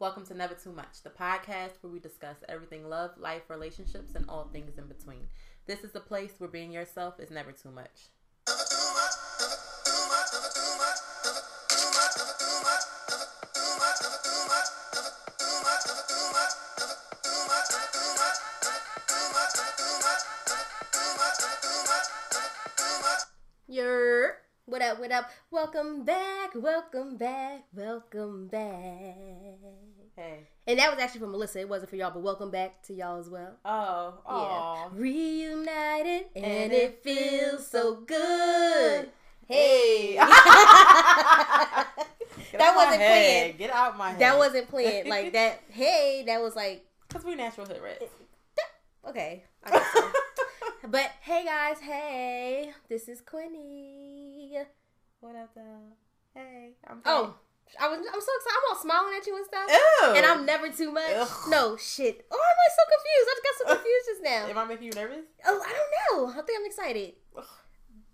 Welcome to Never Too Much, the podcast where we discuss everything love, life, relationships, and all things in between. This is the place where being yourself is never too much. Up. Welcome back, welcome back, welcome back. Hey. And that was actually for Melissa. It wasn't for y'all, but welcome back to y'all as well. Oh, Yeah. oh. Reunited and, And it feels so good. Hey. Hey. That wasn't head. planned. Get out my head. that wasn't planned. Like that, hey, that was like, Because we natural hood rats. okay. So. but hey guys, hey. This is Quinny. What up, though? Hey. I'm Oh, I was, I'm so excited. I'm all smiling at you and stuff. Ew. And I'm never too much. Ugh. No shit. Oh, I'm like so confused. I just got so confused just now. Am I making you nervous? Oh, I don't know. I think I'm excited. Ugh.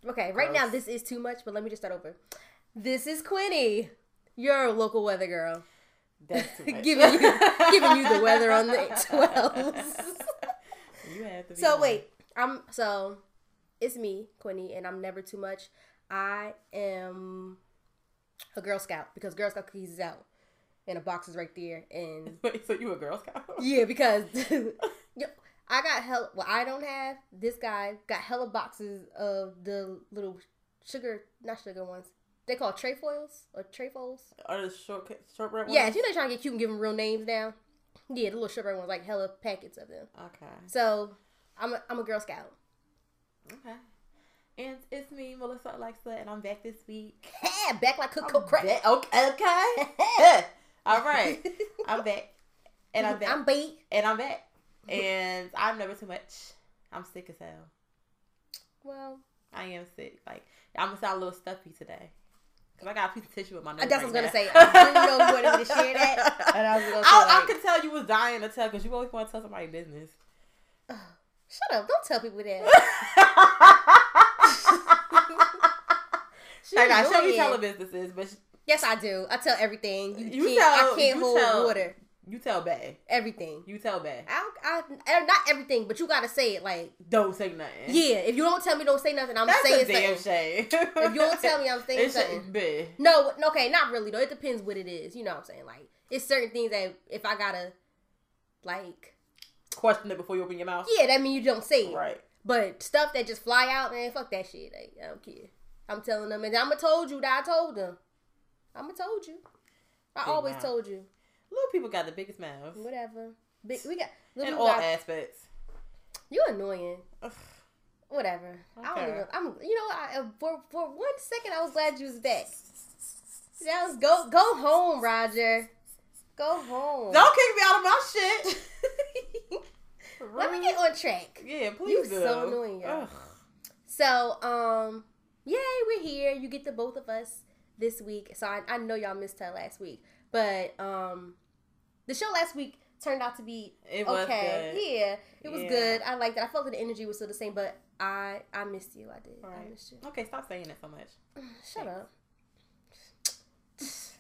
Okay, right now this is too much, but let me just start over. This is Quinny, your local weather girl, That's too much. giving you giving you the weather on the 12s. you have to be so wait, I'm so it's me, Quinny, and I'm never too much. I am a Girl Scout because Girl Scout cookies is out, and a box is right there, and Wait, so you a Girl Scout? Yeah, because yo, I got hell. Well, I don't have. This guy got hella boxes of the little sugar, not sugar ones. They call trefoils or trefoils. Are the short shortbread ones? Yeah, you know, trying to get cute and give them real names now. Yeah, the little shortbread ones, like hella packets of them. Okay. So I'm a, I'm a Girl Scout. Okay. And it's me, Melissa Alexa, and I'm back this week. Yeah, back like cook cook crack. Okay. okay. All right. I'm back. And I'm back. I'm beat. and I'm back. And I'm never too much. I'm sick as hell. Well, I am sick. Like I'm gonna sound a little stuffy today. Cause I got a piece of tissue with my nose. that's what I was gonna now. say. I didn't know you wanted to share that, and I was gonna say I, I could tell you was dying to tell because you always want to tell somebody business. shut up! Don't tell people that. She I got show me annoying. telling businesses, but sh- Yes, I do. I tell everything. You, You can't. tell- I can't hold tell- water. you tell Bay. Everything. You tell Bay. I, I, uh, not everything, but you gotta say it. Like, Don't say nothing. yeah. If you don't tell me, don't say nothing. I'm That's saying a damn something. shame. If you don't tell me, I'm saying it something. be. No, okay, not really though. It depends what it is. You know what I'm saying? Like, it's certain things that if I gotta, like, Question it before you open your mouth. yeah, that means you don't say it. Right. But stuff that just fly out, man, fuck that shit. Like, I don't care. I'm telling them, and I'ma told you that I told them. I'ma told you. I Big always mouth. told you. Little people got the biggest mouths Whatever. Big, we got. in little all guys- aspects. You annoying. Ugh. Whatever. I don't Okay. even. I'm. You know, I, uh, for for one second, I was glad you was back. That was go go home, Roger. Go home. Don't kick me out of my shit. Let me get on track. Yeah, please You do. so annoying. Ugh. So, um, yay, we're here. You get the both of us this week. So I, I know y'all missed her last week, but um, the show last week turned out to be It okay. Yeah, it was Yeah. good. I liked it. I felt that the energy was still the same, but I I missed you. I did. I missed you. Okay, stop saying it so much. Shut up.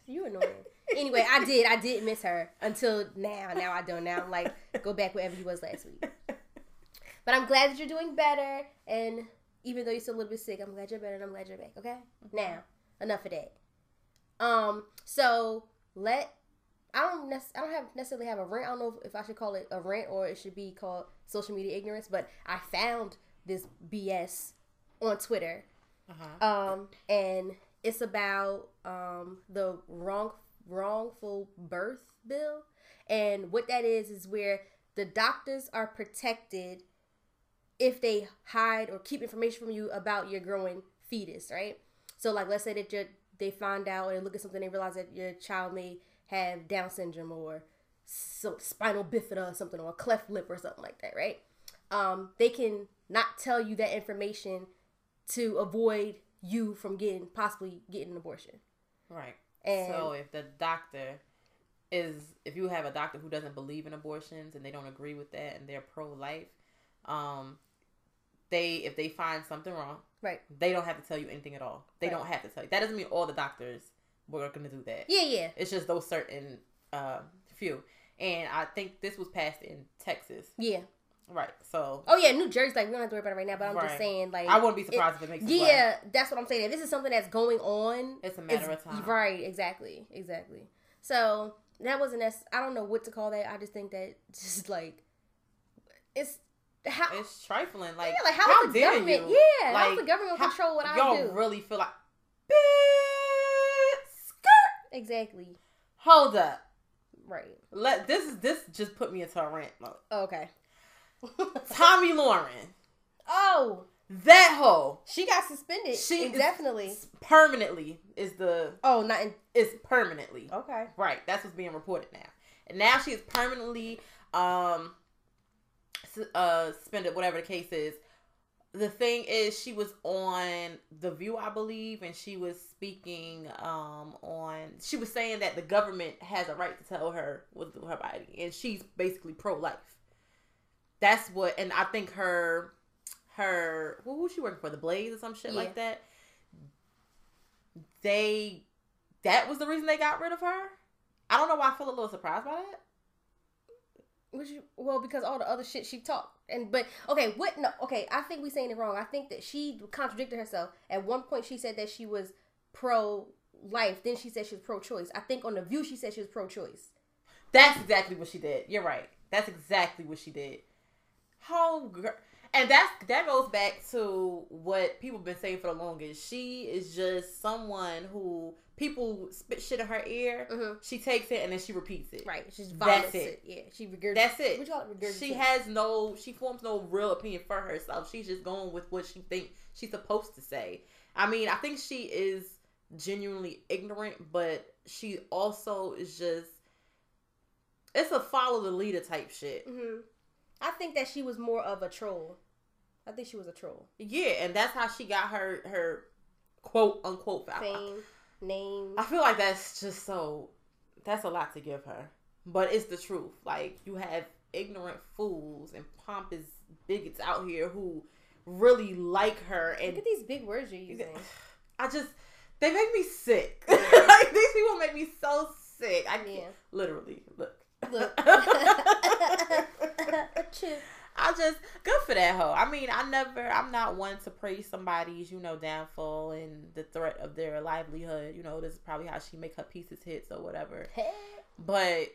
You annoying. anyway, I did. I did miss her until now. Now I don't. Now I'm like, go back wherever you was last week. But I'm glad that you're doing better. And even though you're still a little bit sick, I'm glad you're better and I'm glad you're back. Okay? Now, enough of that. Um, so let I don't nec- I don't have necessarily have a rant. I don't know if I should call it a rant or it should be called social media ignorance, but I found this BS on Twitter Uh-huh. um, and it's about um, the wrong wrongful birth bill, and what that is is where the doctors are protected if they hide or keep information from you about your growing fetus, right? So, like, let's say that you they find out or look at something, they realize that your child may have Down syndrome or so, spinal bifida or something, or a cleft lip or something like that, right? Um, they can not tell you that information to avoid you from getting possibly getting an abortion. Right. And so if the doctor is if you have a doctor who doesn't believe in abortions and they don't agree with that and they're pro life, um, they if they find something wrong, right, they don't have to tell you anything at all. They Right. don't have to tell you. That doesn't mean all the doctors were going to do that. yeah, yeah, It's just those certain uh, few, and I think this was passed in Texas. Yeah. Right. So. Oh yeah, New Jersey. Like we don't have to worry about it right now, but I'm Right. just saying, like I wouldn't be surprised if it makes. It worse. Yeah, that's what I'm saying. If this is something that's going on, It's a matter of time. Right, exactly, exactly. So that wasn't as I don't know what to call that. I just think that just like it's how It's trifling. Like, yeah, like how, is the government? you? Yeah, Like, how's the government how- control what I do? y'all do? really feel like, bitch, skirt. exactly. Hold up. Right. Let this is this just put me into a rant mode. Okay. Tomi Lahren, oh, that hoe, she got suspended. She definitely permanently is the oh, not in. is permanently Okay. right. That's what's being reported now, and now she is permanently um uh suspended. Whatever the case is. The thing is, she was on The View, I believe, and she was speaking um, on. She was saying that the government has a right to tell her what to do with her body, and she's basically pro life. That's what, and I think her, her, who was she working for? The Blaze or some shit Yeah. like that. They, that was the reason they got rid of her. I don't know why I feel a little surprised by that. Which you, well, because all the other shit she talked and but okay, what no okay, I think we saying it wrong. I think that she contradicted herself. At one point she said that she was pro life, then she said she was pro choice. I think on the view she said she was pro choice. That's exactly what she did. You're right. That's exactly what she did. How gr- and that's that goes back to what people have been saying for the longest. She is just someone who people spit shit in her ear. Mhm. She takes it and then she repeats it. Right. She just That's it. it. Yeah. She regurgitates That's it. What it? Regurgitate. She has no. She forms no real opinion for herself. She's just going with what she thinks she's supposed to say. I mean, I think she is genuinely ignorant, but she also is just. It's a follow the leader type shit. hmm I think that she was more of a troll. I think she was a troll. Yeah, and that's how she got her her quote unquote Fame, name. I feel like that's just so that's a lot to give her. But it's the truth. Like you have ignorant fools and pompous bigots out here who really like her And Look at these big words you're using. I just they make me sick. like these people make me so sick. I can't Yeah. literally look. Look. I just good for that hoe. I mean, I never. I'm not one to praise somebody's, you know, downfall and the threat of their livelihood. You know, this is probably how she make her pieces hits or whatever. But,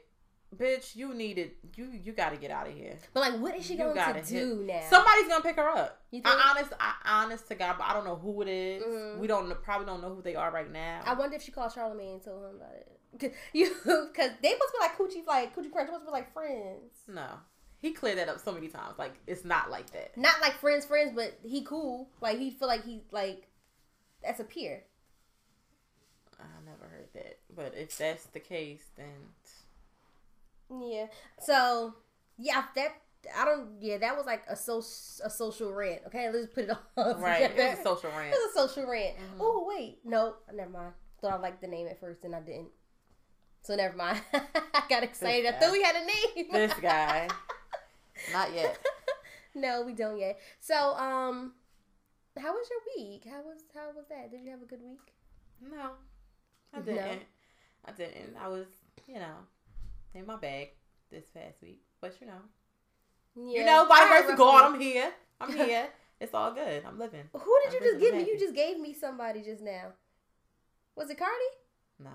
bitch, you needed you. You got to get out of here. But like, what is she You going to do now? Somebody's gonna pick her up. You think? I honest, I honest to God, but I don't know who it is. Mhm. We don't probably don't know who they are right now. I wonder if she called Charlamagne and told him about it. You, because they must be like coochie, like coochie crunch. Must be like friends, no, he cleared that up so many times. Like it's not like that. not like friends, friends, but he cool. Like he feel like he like that's a peer. I never heard that. But if that's the case, then Yeah. So yeah, that I don't. Yeah, that was like a so a social rant. Okay, let's put it on. right, together. it's a social rant. It was a social rant. Mhm. Oh wait, no, never mind. Thought I liked the name at first, and I didn't. So never mind. I got excited. I thought we had a name. This guy, not yet. no, we don't yet. So, um, how was your week? How was how was that? Did you have a good week? No, I didn't. I didn't. I was, you know, in my bag this past week. But you know, Yeah, you know, by had grace of God. I'm here. I'm here. it's all good. I'm living. Who did you I'm just give me? You just gave me somebody just now. Was it Cardi? No,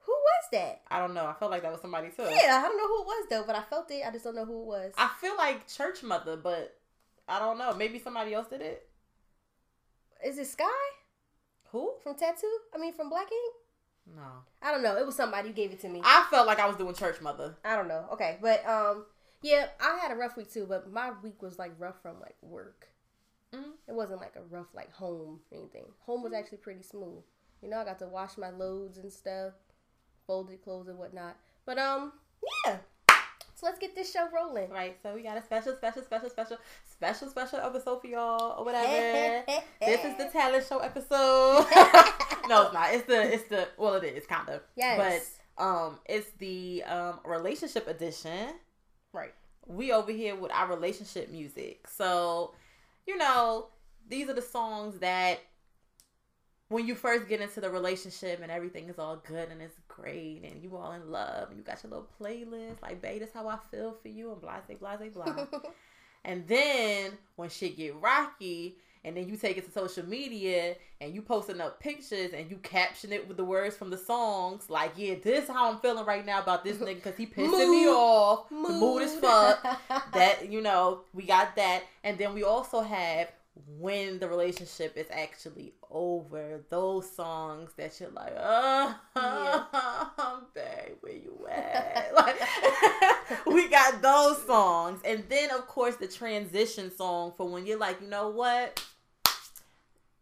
Who was that? I don't know. I felt like that was somebody too. Yeah, I don't know who it was though, but I felt it. I just don't know who it was. I feel like church mother, but I don't know. Maybe somebody else did it. Is it Sky Who? from Tattoo? I mean, from Black Ink? No. I don't know. It was somebody who gave it to me. I felt like I was doing church mother. I don't know. Okay, but um, yeah, I had a rough week too. But my week was like rough from like work. Mhm. It wasn't like a rough like home or anything. Home was actually pretty smooth. You know, I got to wash my loads and stuff, folded clothes and whatnot. But um, yeah. So let's get this show rolling. Right. So we got a special, special, special, special, special, special episode for y'all or whatever. this is the talent show episode. no, it's not. It's the it's the well it is kind of. yes, But um it's the um relationship edition. right. We over here with our relationship music. So, you know, these are the songs that when you first get into the relationship and everything is all good and it's great and you all in love and you got your little playlist like babe that's how I feel for you and blah blah blah blah and then when shit get rocky and then you take it to social media and you posting up pictures and you caption it with the words from the songs like yeah this is how i'm feeling right now about this nigga because he pissing Mood. me off Mood. the mood is fuck that you know we got that and then we also have when the relationship is actually over those songs that you're like uh-huh, oh babe where you at like we got those songs and then of course the transition song for when you're like you know what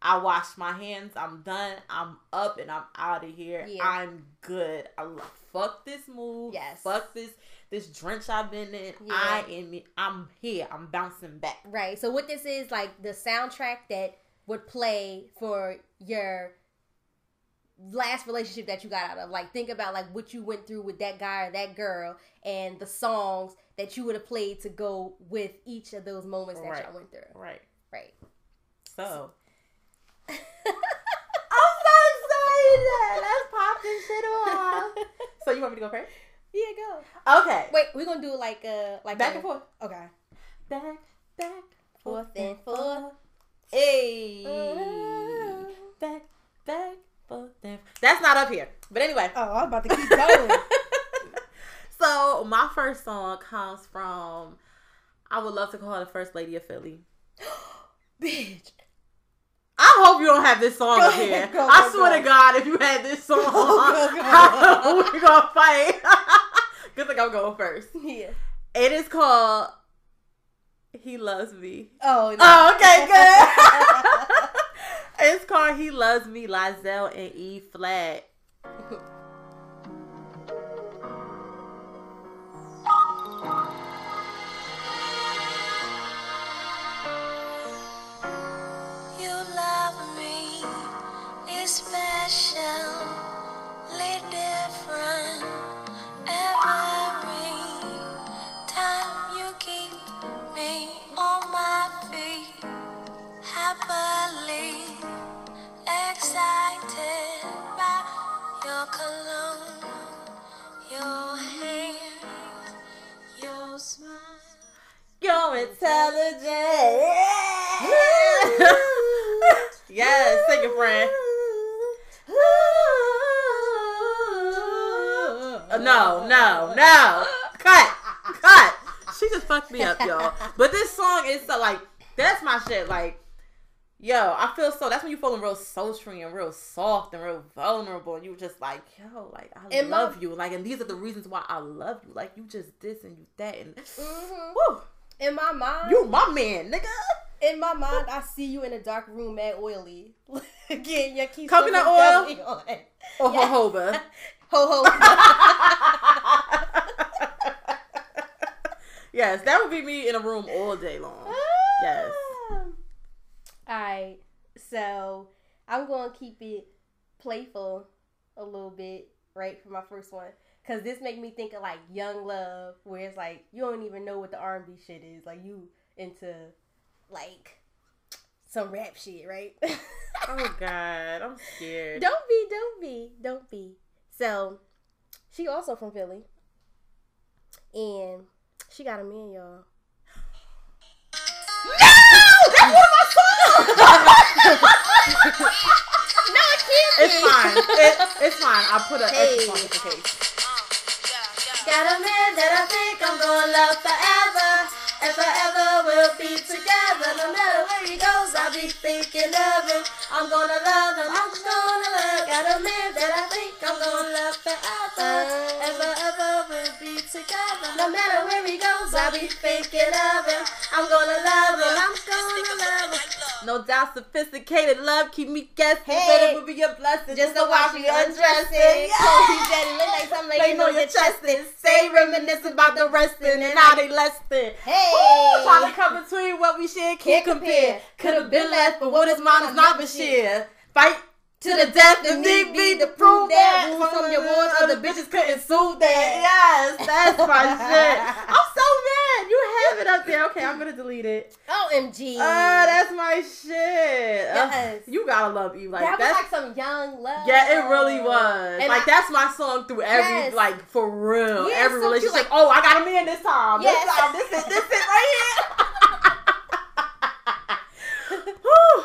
I washed my hands. I'm done. I'm up and I'm out of here. Yeah. I'm good. I love, fuck this move. Yes. Fuck this this drench I've been in. Yeah. I am. I'm here. I'm bouncing back. Right. So what this is like the soundtrack that would play for your last relationship that you got out of. Like think about like what you went through with that guy or that girl and the songs that you would have played to go with each of those moments that Right. y'all went through. Right. Right. So. I'm so excited. Let's pop this shit off. So you want me to go first? Yeah, go. Okay. Wait, we're gonna do like uh like Back a- and forth. Okay. Back, back, Forth and forth. Hey. Uh. Back, back, forth and That's not up here. But anyway. Oh, I'm about to keep going. so my first song comes from I would love to call her the first lady of Philly. Bitch. I hope you don't have this song Go here. go, I go, swear go. to God, if you had this song, we're gonna fight. Good thing I'm going first. Yeah. It is called "He Loves Me." Oh, oh no. Oh, okay, good. it's called "He Loves Me," Lyzel and E flat. Yes, sing it, friend. No, no, no. Cut. Cut. She just fucked me up, y'all. But this song is so like that's my shit. Like, yo, I feel so that's when you feeling real sultry and real soft and real vulnerable. And you just like, yo, like I And my- love you. Like, and these are the reasons why I love you. Like you just this and you that and Mhm. woo, In my mind, you my man, nigga. In my mind, I see you in a dark room, mad oily, getting your keys. Coconut oil? On. Oh, or Yeah. jojoba. Ho ho. yes, that would be me in a room all day long. Ah. Yes. Alright, so I'm gonna keep it playful a little bit, right, for my first one. Cause this make me think of like young love, where it's like you don't even know what the R and B shit is. Like you into like some rap shit, right? Oh God, I'm scared. don't be, don't be, don't be. So she also from Philly. And she got a man, y'all. No, it can't be. It's fine. It, it's fine. I put an Hey. extra song in case. Got a man that I think I'm gonna love forever. And forever we'll be together. No matter where he goes, I'll be thinking of him. I'm gonna love him. I'm gonna love. Got a man that I think I'm gonna love forever. And forever we'll be together. No matter where he goes, I'll be thinking of him. I'm gonna love him. I'm gonna love him. No doubt, sophisticated love keep me guessing. Hey. But it would be a blessing Just to watch you undressing. Yeah. Kobe Daddy look like something like Laying on your chest stay reminiscing about the resting and how they less than. Hey. Ooh, come between what we share can't compare. Could have been less, but what is mine is not but share. Fight to the death if need be to prove that. Rules from your wars, other bitches couldn't sue that. Yes, that's my shit. I'm so mad. You have it up there. Okay, I'm gonna delete it. OMG. Oh, that's my shit. Ugh, Yes. you gotta love you like that was that's like some young love. Yeah, it really was. And like I- that's my song through every Yes. like for real. Every so relationship. like- oh, I got a man this time. Yes. This time, this is this is right here.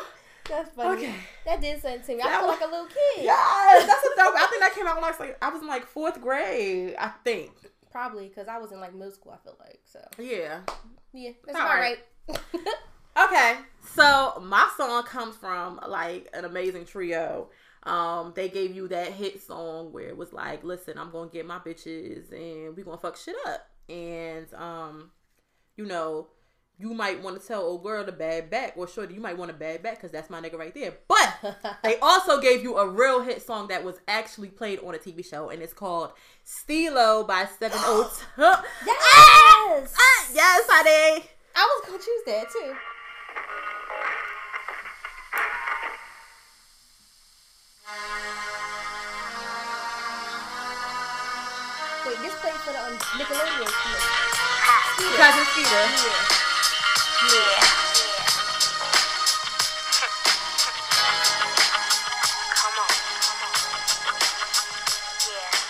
That's funny. Okay. That did something to me. I That feel was- like a little kid. Yes, that's a dope. I think that came out when I was like I was in like fourth grade. I think. Probably because I was in like middle school. I feel like so. Yeah. Yeah, that's All right. right. Okay, so my song comes from like an amazing trio. Um, they gave you that hit song where it was like, "Listen, I'm gonna get my bitches and we gonna fuck shit up." And um, you know, you might want to tell old girl to bad back, or shorty, you might want to bad back because that's my nigga right there. But they also gave you a real hit song that was actually played on a TV show, and it's called "Steelo" by Seven O. yes. Ah, yes, honey. I was gonna choose that too. Wait, this played for the um, Nickelodeon. Cousin Skeeter. Yeah. Come on. Yeah.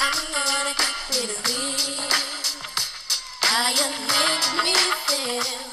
I'm gonna keep it. How you make me feel,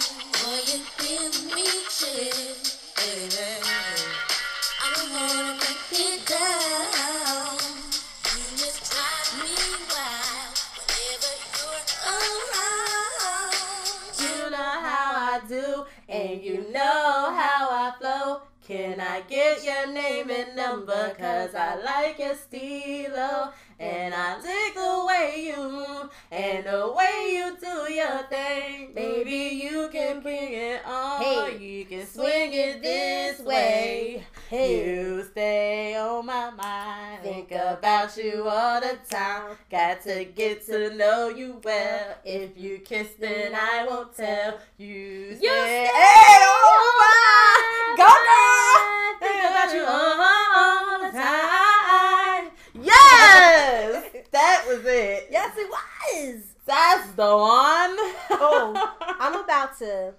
Got to get to know you well. If you kiss, then I won't tell. You stay Hey, oh my. Go, girl. Think about you all all the time. Yes, that was it. Yes, it was. That's the one. Oh, I'm about to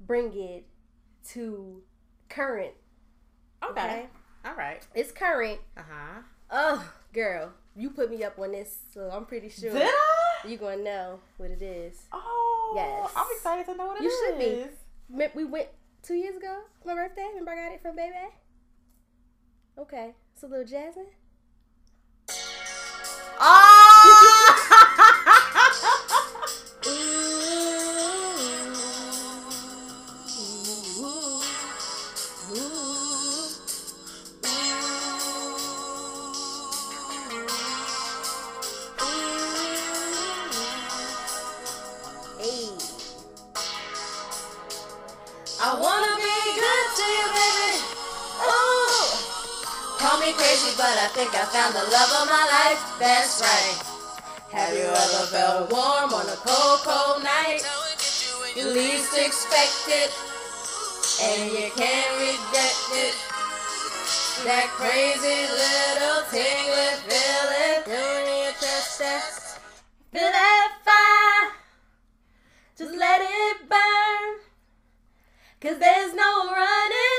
bring it to current. okay. Okay. All right. It's current. Uh huh. Oh, girl, you put me up on this, so I'm pretty sure Did I? you gonna know what it is. Oh, Yes. I'm excited to know what it You is. should be. We went two years ago, for my birthday. Remember I got it from Baby? Okay, it's a little Jazmine. Oh! Crazy, but I think I found the love of my life. That's right. Have you ever felt warm on a cold, cold night? You least expect it, and you can't reject it. That crazy little tingling feeling doing in your chest. Feel that fire, just let it burn. Cause there's no running.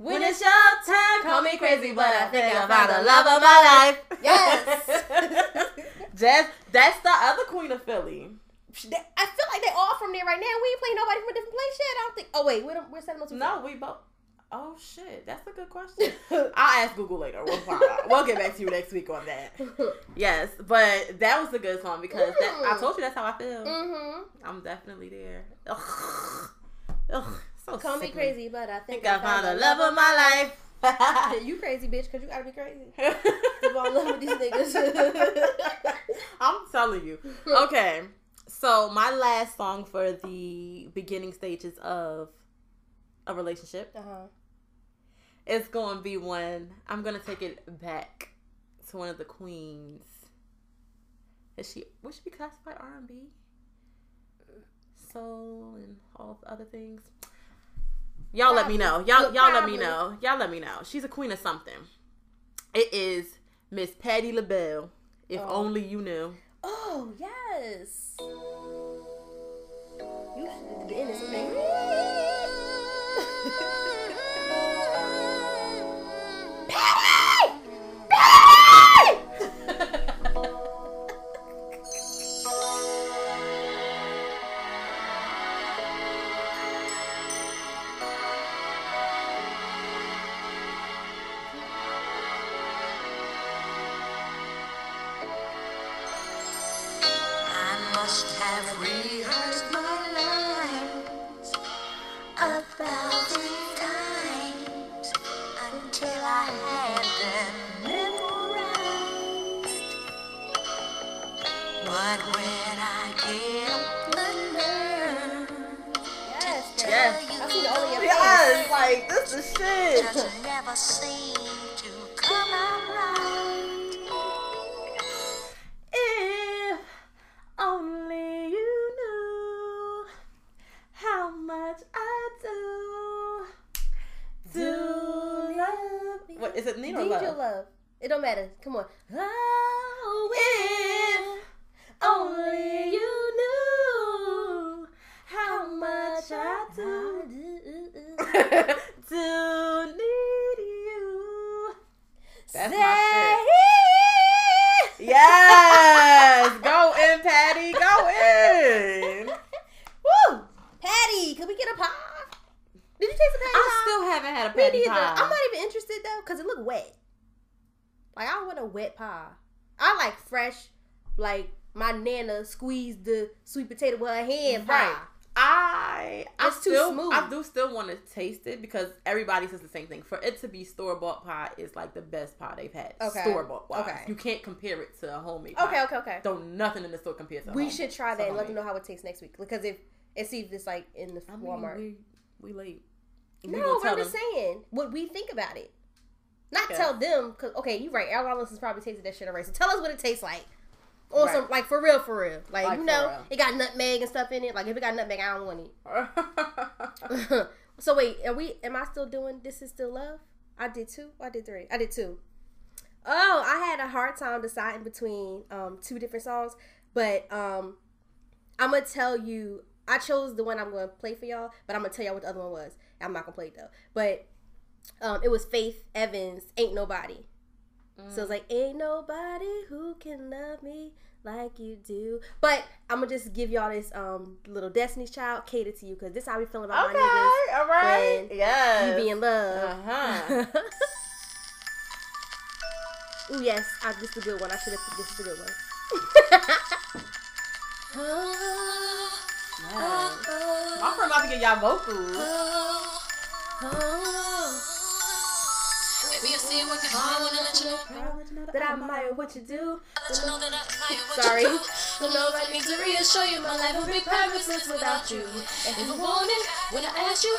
When it's your time, call me crazy, but I think I found the love of my life. Yes. Jazz, that's the other queen of Philly. I feel like they're all from there right now. We ain't playing nobody from a different place yet. I don't think. Oh wait, we're we're setting them No, we both. Oh shit, that's a good question. I'll ask Google later. We'll find out. We'll get back to you next week on that. Yes, but that was a good song because that, I told you that's how I feel. mm-hmm. I'm definitely there. Ugh. Ugh. So Call me crazy, but I think, Think I found the love of my life. you crazy bitch, cause you gotta be crazy. You in love with these niggas. I'm telling you. Okay. So my last song for the beginning stages of a relationship uh huh. is going to be one. I'm going to take it back to one of the queens. Is she? Would she be classified R&B? Soul and all the other things. Y'all let me know. Y'all Look, y'all let me know. Y'all let me know. She's a queen of something. It is Miss Patti LaBelle. If Oh. only you knew. Oh yes. You should this thing. Must have rehearsed my lines a thousand times until I had them memorized. But when I get the nerve Yes, to yes. you I see the Yes, like this is shit. just never potato with her hand pie. Right. I I It's too still smooth. I do still want to taste it because everybody says the same thing. For it to be store bought pie is like the best pie they've had. Okay. Store bought. Okay. You can't compare it to a homemade pie. Okay, okay, okay. Don't nothing in the store compares to. We home- should try that and let them know how it tastes next week. Because if and see if it's like in the I mean, Walmart. we we late. We no, but I'm just saying what we think about it. Not Okay. tell them, cause okay, you're right. Al Rollins has probably tasted that shit already. So tell us what it tastes like. On Right. some like for real, for real. Like, Like, you know, it got nutmeg and stuff in it. Like if it got nutmeg, I don't want it. so wait, are we? Am I still doing? This is still love. I did two. I did three. I did two. Oh, I had a hard time deciding between um two different songs, but um I'm gonna tell you. I chose the one I'm gonna play for y'all, but I'm gonna tell y'all what the other one was. I'm not gonna play it though. But um, it was Faith Evans, "Ain't Nobody." So it's like, "Ain't nobody who can love me like you do." But I'm gonna just give y'all this um little Destiny's Child cater to you because this how we feeling about okay, my all right. niggas. You be in love. Uh-huh. Ooh yes, I, this is a good one. I should have. This is a good one. Yes. My friend about to get y'all vocals. that I admire what you do. Let you know that I admire what Sorry. you do. The love I need to reassure you my life would be purposeless without you. And if you want it, when I ask you,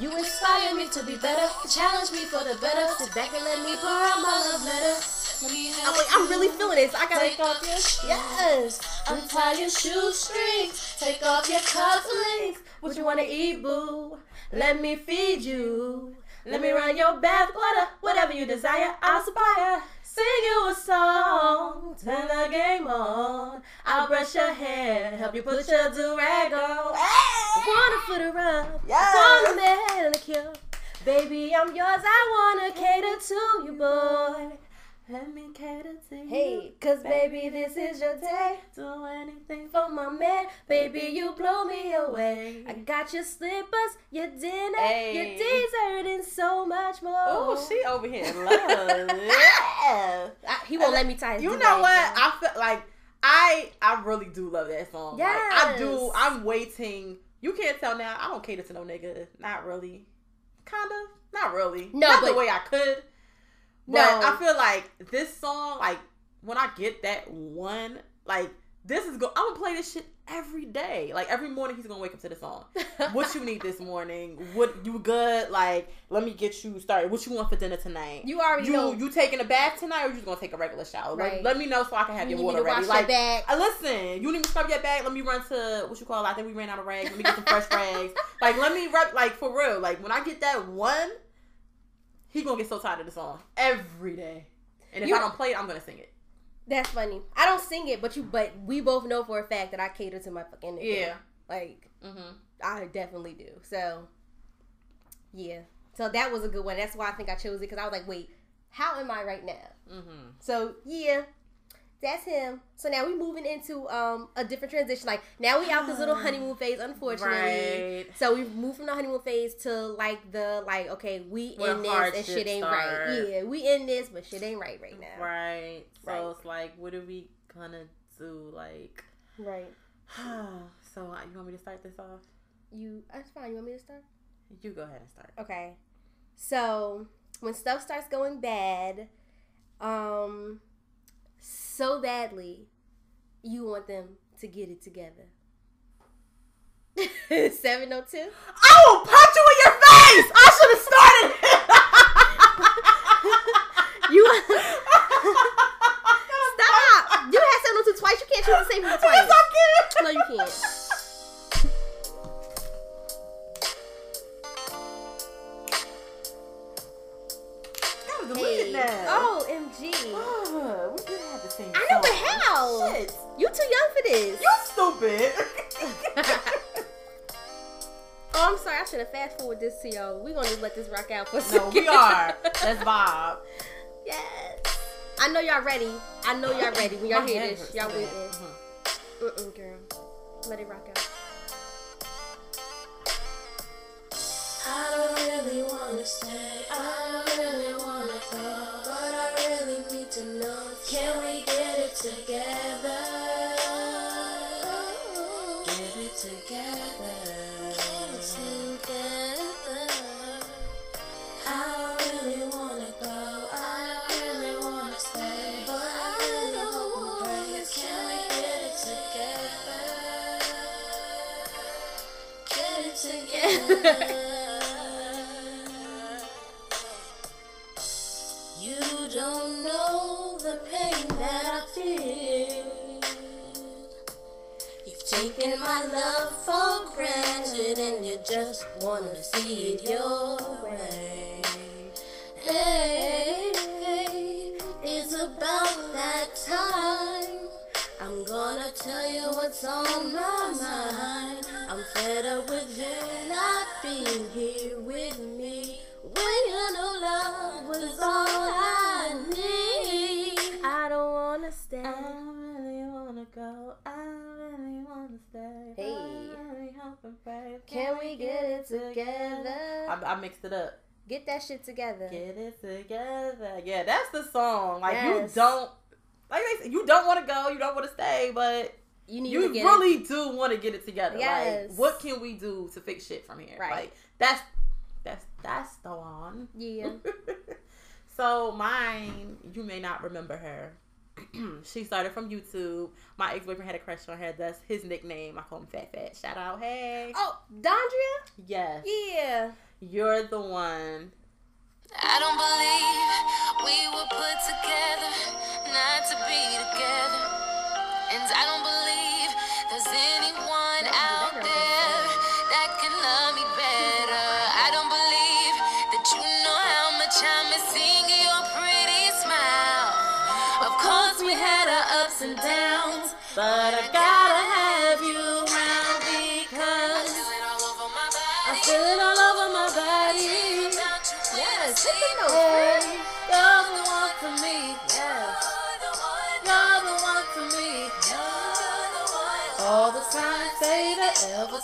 you inspire me to be better. Challenge me for the better. Sit back and let me pour out my love letter. Let I'm like, I'm really feeling this. I gotta. Take off your shoes. Yes. Untie your shoestrings. Take off your cufflinks. What you wanna eat, boo? Let me feed you. Let me run your bath water. Whatever you desire, I'll supply. Sing you a song, turn the game on. I'll brush your hair, help you put your do rag on. Wanna foot rub, Yes. wanna man and a cure. Baby, I'm yours. I wanna cater to you, boy. Let me cater to you. Hey, cause baby, this is your day. do anything for my man. Baby, you blow me away. I got your slippers, your dinner, Hey. your dessert, and so much more. Oh, she over here in love. yeah. I- he won't let me tie his You know what? down. I feel like I I really do love that song. Like, I do. I'm waiting. You can't tell now. I don't cater to no nigga. Not really. Kind of. Not really. No, Not the way I could. But No. I feel like this song, like when I get that one, like this is go. I'm gonna play this shit every day. Like every morning, he's gonna wake up to the song. what you need this morning? What you good? Like, let me get you started. What you want for dinner tonight? You already you know. you taking a bath tonight, or you just gonna take a regular shower? Like, Right. let me know so I can have You your water ready. your Like, uh, listen, you need to scrub your bag. Let me run to what you call. I think we ran out of rags. Let me get some fresh rags. Like, let me rep. Like for real. Like when I get that one, he gonna get so tired of the song every day. And if You- I don't play it, I'm gonna sing it. That's funny. I don't sing it, but you. But we both know for a fact that I cater to my fucking nigga. Yeah. Like Mm-hmm. I definitely do. So yeah. So that was a good one. That's why I think I chose it because I was like, wait, how am I right now? Mm-hmm. So yeah, that's him. So now we moving into um a different transition. Like now we out this little honeymoon phase, unfortunately. Right. So we moved from the honeymoon phase to like the like okay, we Where in this and shit ain't start. right. Yeah, we in this, but shit ain't right right now. Right. So Right. it's like, what are we gonna do? Like, Right. so uh, you want me to start this off? You. That's fine. You want me to start? You go ahead and start. Okay. So when stuff starts going bad, um, so badly, you want them to get it together. Seven oh two. I will punch you in your face. I should have started. You stop. You had seven oh two twice. You can't choose the same one twice. Yes, I can. No, you can't. Hey. Oh, it but song. Shit. You too young for this. You stupid. Oh, I'm sorry. I should have fast forward this to y'all. We're gonna let this rock out for a no, second. we are. Let's Bob. Yes. I know y'all ready. I know y'all ready. When y'all hear this, y'all so waiting. bad. Mhm. Mm-mm, girl. Let it rock out. I don't really wanna stay. You don't know the pain that I feel. You've taken my love for granted and you just wanna see it your way. Hey, hey, it's about that time. I'm gonna tell you what's on my mind. I'm fed up with you being here with me. When you know love was all I need. I don't wanna stay. I really wanna go. I really wanna stay. Hey. Really hope. Can we get it together? I, I mixed it up. Get that shit together. Get it together. Yeah, that's the song. Like Yes. you don't, like they say, you don't want to go, you don't want to stay, but You need you to get really do want to get it together. Yes. Like, what can we do to fix shit from here? Right. Like that's that's that's the one. Yeah. so mine, you may not remember her. she started from YouTube. My ex boyfriend had a crush on her. That's his nickname. I call him Fat Fat. Shout out, hey. Oh, Dondria? Yes, Yeah. you're the one. I don't believe we were put together not to be together. And I don't believe there's anyone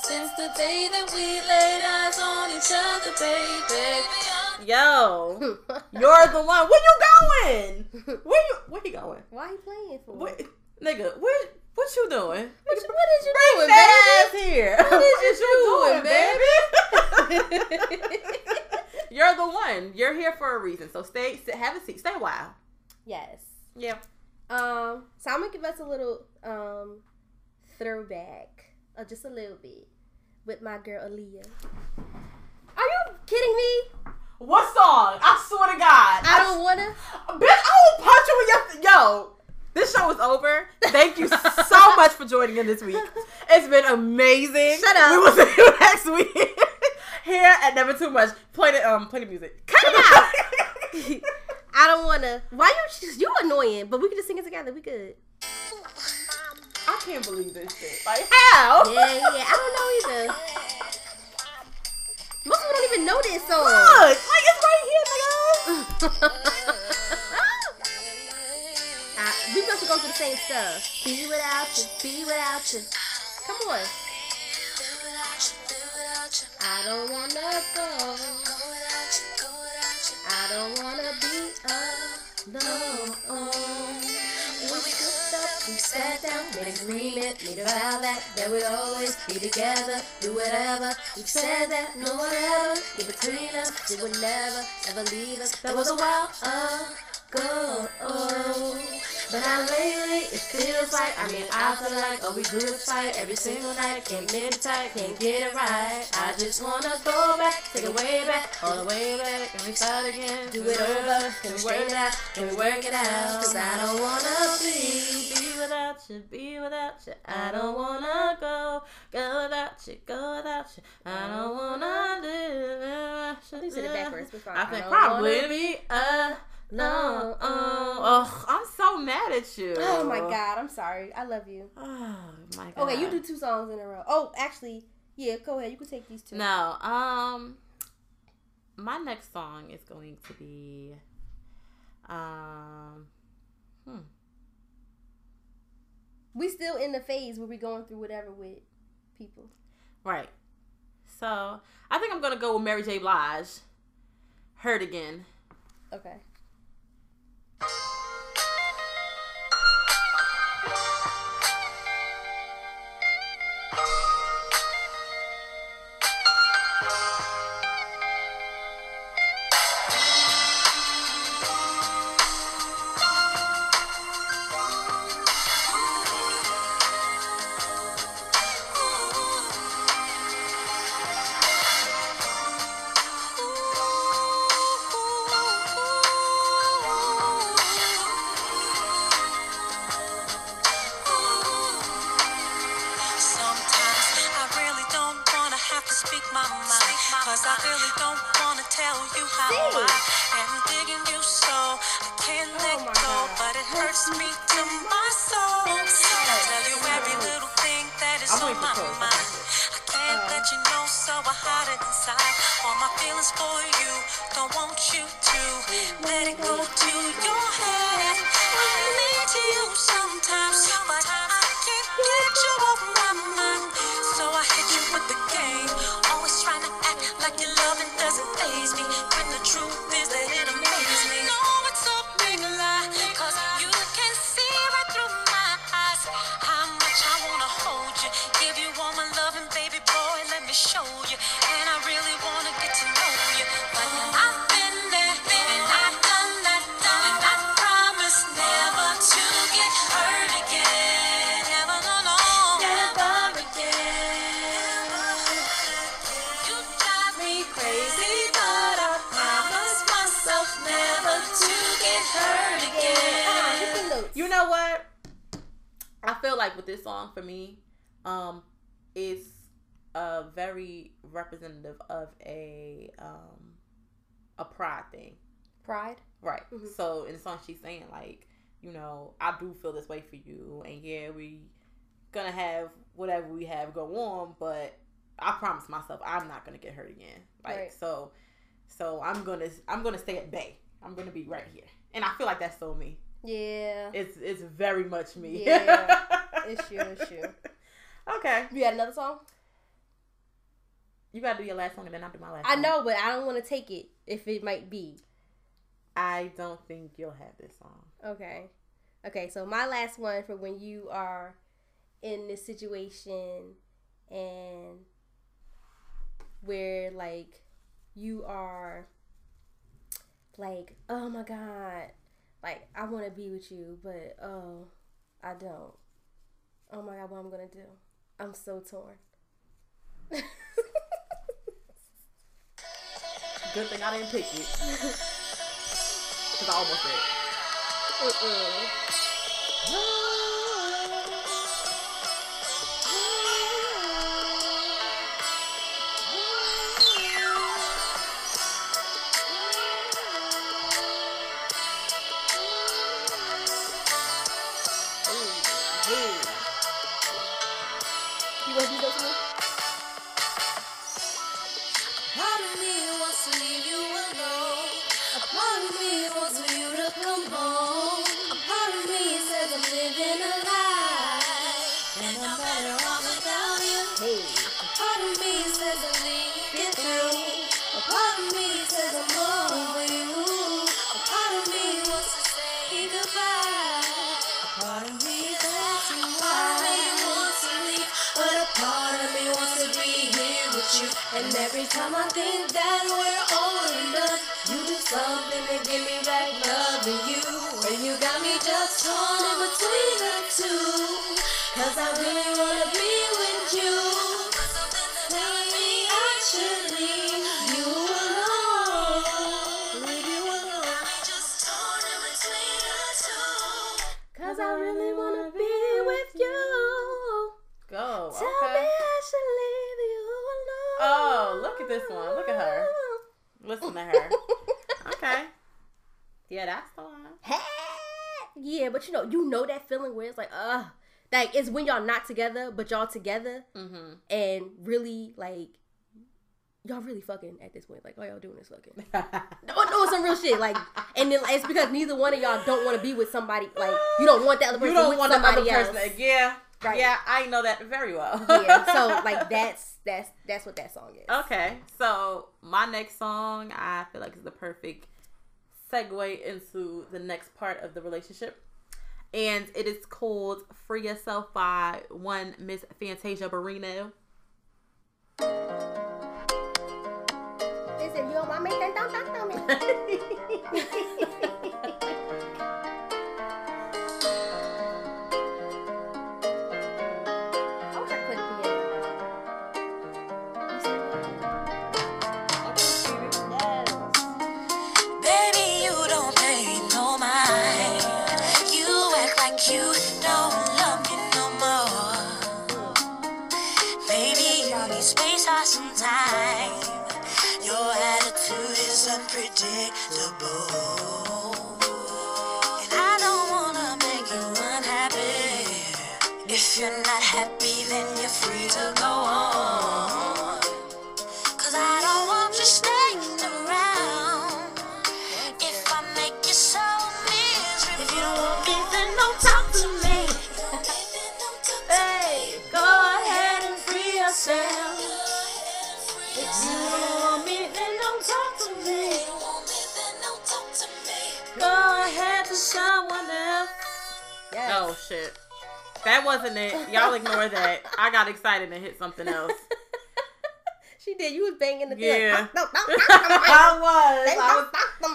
since the day that we laid eyes on each other, baby. Yo, you're the one. Where you going? Where you? Where you going? Why you playing for? What, nigga? What? What you doing? What, you- what is you Bring doing, that ass here. What is you you doing, baby? You're the one. You're here for a reason. So stay. sit- Have a seat. Stay a while. Yes. Yeah. Um. So I'm gonna give us a little um throwback, uh, just a little bit, with my girl Aaliyah. Are you kidding me? What song? I swear to God. I don't wanna. Bitch, I will punch you in your. Yo, this show is over. Thank you so much for joining in this week. It's been amazing. Shut up. We will see you next week. Here at Never Too Much. Play the um, play the music. Cut it out. I don't wanna. Why you? You annoying, but we can just sing it together. We good. I can't believe this shit. Like how? Yeah, yeah. I don't know either. Most people don't even know this song. Look, like it's right here, nigga. I, uh, we must go through the same stuff. Be without you, be without you. Come on. I don't wanna go. I don't wanna be alone. Sat down, made an agreement, made a vow that that we'd always be together, do whatever. We said that no one ever get between us, it would never ever leave us. That was a while uh. Ago. But now lately it feels like, I mean, I feel like all we do is fight every single night. Can't it tight, can't get it right. I just wanna go back, take it way back, all the way back, and we start again. Do it over, can we work it out, can we work it out? Cause I don't wanna be, be without you, be without you. I don't wanna go, go without you, go without you. I don't wanna live. You said it backwards. I think probably be uh no. Oh, I'm so mad at you. Oh my god, I'm sorry. I love you. Oh my god. Okay, you do two songs in a row. Oh, actually, yeah, go ahead. You can take these two. No, um, my next song is going to be, um, hmm. We still in the phase where we're going through whatever with people. Right. So I think I'm gonna go with Mary J. Blige. Hurt again. Okay. Sometimes um a pride thing. Pride. Right. Mhm. So in the song she's saying like, you know, I do feel this way for you and yeah, we gonna have whatever we have go on, but I promise myself I'm not gonna get hurt again. Like Right. so so I'm gonna I'm gonna stay at bay. I'm gonna be right here. And I feel like that's so me. Yeah. It's it's very much me. Yeah. It's you, it's you. Okay. You had another song? You gotta do your last song and then I'll do my last I song. know, but I don't want to take it if it might be. I don't think you'll have this song. Okay. Okay, so my last one for when you are in this situation and where like you are like, oh my god, like I want to be with you, but oh, I don't. Oh my god, what am I'm gonna do? I'm so torn. Good thing I didn't pick it. Cause I almost did. You y'all not together, but y'all together, Mm-hmm. and really like, y'all really fucking at this point. Like, all y'all doing is fucking. No, no, some real shit. Like, and then it's because neither one of y'all don't want to be with somebody. Like, you don't want that other person you don't want somebody else. person. Yeah. Right. Yeah, I know that very well. yeah, so like that's that's that's what that song is. Okay, so my next song, I feel like is the perfect segue into the next part of the relationship. And it is called Free Yourself by one Miss Fantasia Barrino. Listen, yo, mami, ten, tan, tan, tan, tan. I shit. That wasn't it. Y'all ignore that. I got excited and hit something else. She did. You was banging the thing. Yeah. Like, I was. I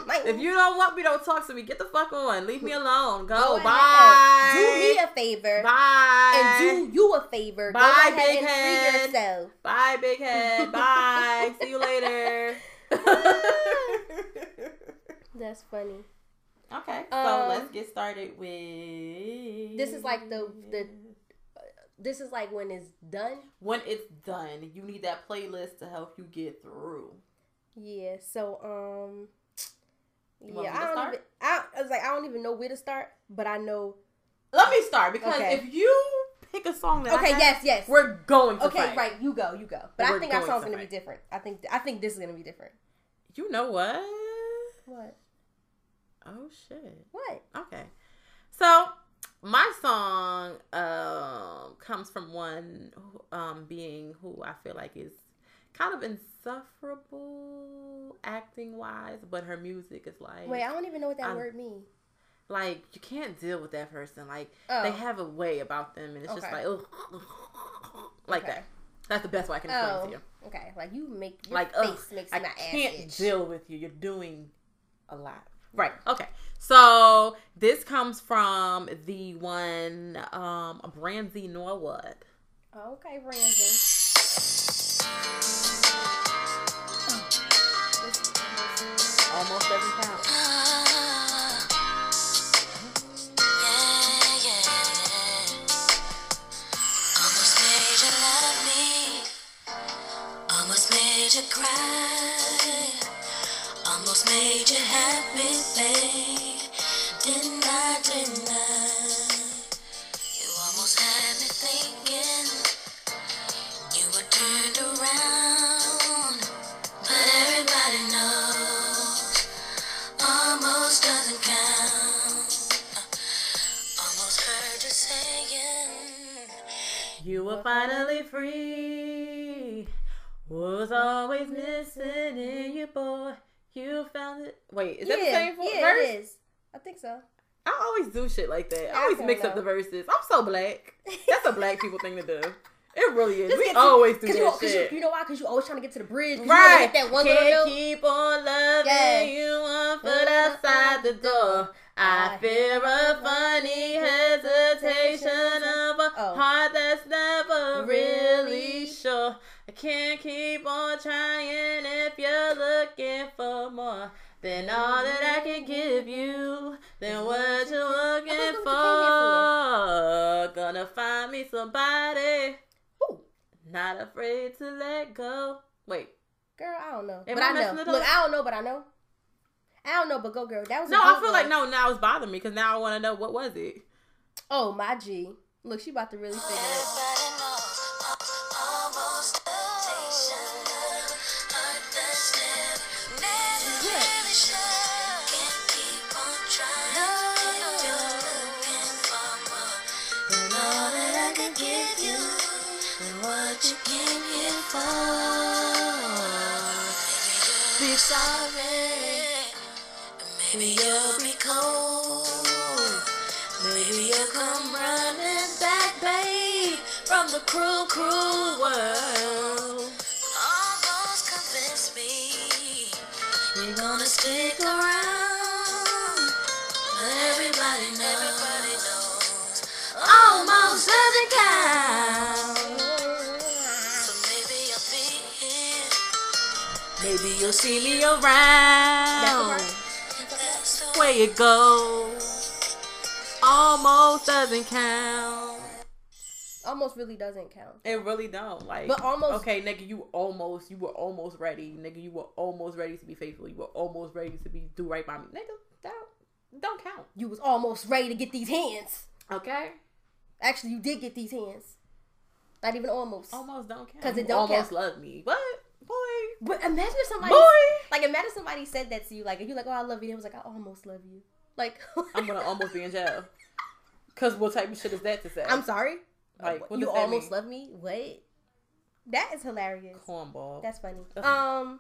was if you don't want me, don't talk to me. Get the fuck on. Leave me alone. Go. Go. Bye. do me a favor Bye. and do you a favor. Go Bye, ahead big head. free yourself. Bye, big head. Bye. See you later. That's funny. Okay, so Um, let's get started with. This is like the the. This is like when it's done. when it's done. You need that playlist to help you get through. Yeah. So um. Yeah, I don't start? even. I, I was like, I don't even know where to start, but I know. Let me start because Okay. if you pick a song that I Okay. have, Yes. Yes. we're going to Okay. fight. Right. You go. You go. But We're I think our song's to gonna be different. I think. I think this is gonna be different. You know what? What? Oh shit. What? Okay. So my song um comes from one um being who I feel like is kind of insufferable acting wise, but her music is like Wait. I don't even know what that I'm- word means. like you can't deal with that person. Like Oh. they have a way about them, and it's just like ugh, like Okay. that. That's the best way I can explain it Oh. to you. Okay. Like you make your Like face ugh, makes I my can't itch. deal with you. You're doing a lot. Right. Okay. So this comes from the one um Brandy Norwood. Okay, Ramsey. Almost doesn't count. Yeah, yeah. Almost made you love me. Almost made you cry. Made you happy, babe. Didn't I, I? You almost had me thinking you were turned around. But everybody knows almost doesn't count. Almost heard you saying. You were finally free. Was always missing in you, boy. You found it. Wait, is that the same yeah, verse? it is. I think so. I always do shit like that. I I always mix up the verses. I'm so black. That's a black people thing to do. It really is. Just we to- always do that you, cause you, shit. you know why? Cause you always trying to get to the bridge. right. You that one Can't keep on loving Yeah. you one foot outside the door. I I fear a funny hesitation of a Oh. heart that's never really sure. I can't keep on trying if you're looking for more than all that I can give you. Then what you looking for? Gonna find me somebody Who? not afraid to let go. Wait, Girl, I don't know. Am but I I know. Look, up? I don't know, but I know. I don't know, but go girl. That was no, I good feel like no. Now it's bothering me because now I want to know what was it. Oh my G. Look, she about to really figure it. Maybe you'll be cold. Maybe you'll come running back, babe, from the cruel, cruel world. Almost convinced me you're gonna stick around. But everybody knows, everybody knows, almost doesn't count. So maybe you'll be here. Maybe you'll see me around. Part. it the Where you go, almost doesn't count. Almost really doesn't count. It really don't. Like, But almost- Okay, nigga, you almost, you were almost ready, nigga. You were almost ready to be faithful. You were almost ready to be do right by me, nigga. That don't, don't count. You was almost ready to get these hands. Okay, Actually, you did get these hands. Not even almost. almost don't count. Because it don't almost count. love me. What, boy, But imagine if somebody, boy. like, imagine somebody said that to you, like, and you like, oh, I love you. And it was like, I almost love you. Like, I'm gonna almost be in jail. Cause what type of shit is that to say? I'm sorry. Like, you almost mean? love me. What? That is hilarious. cornball. That's funny. That's- Um,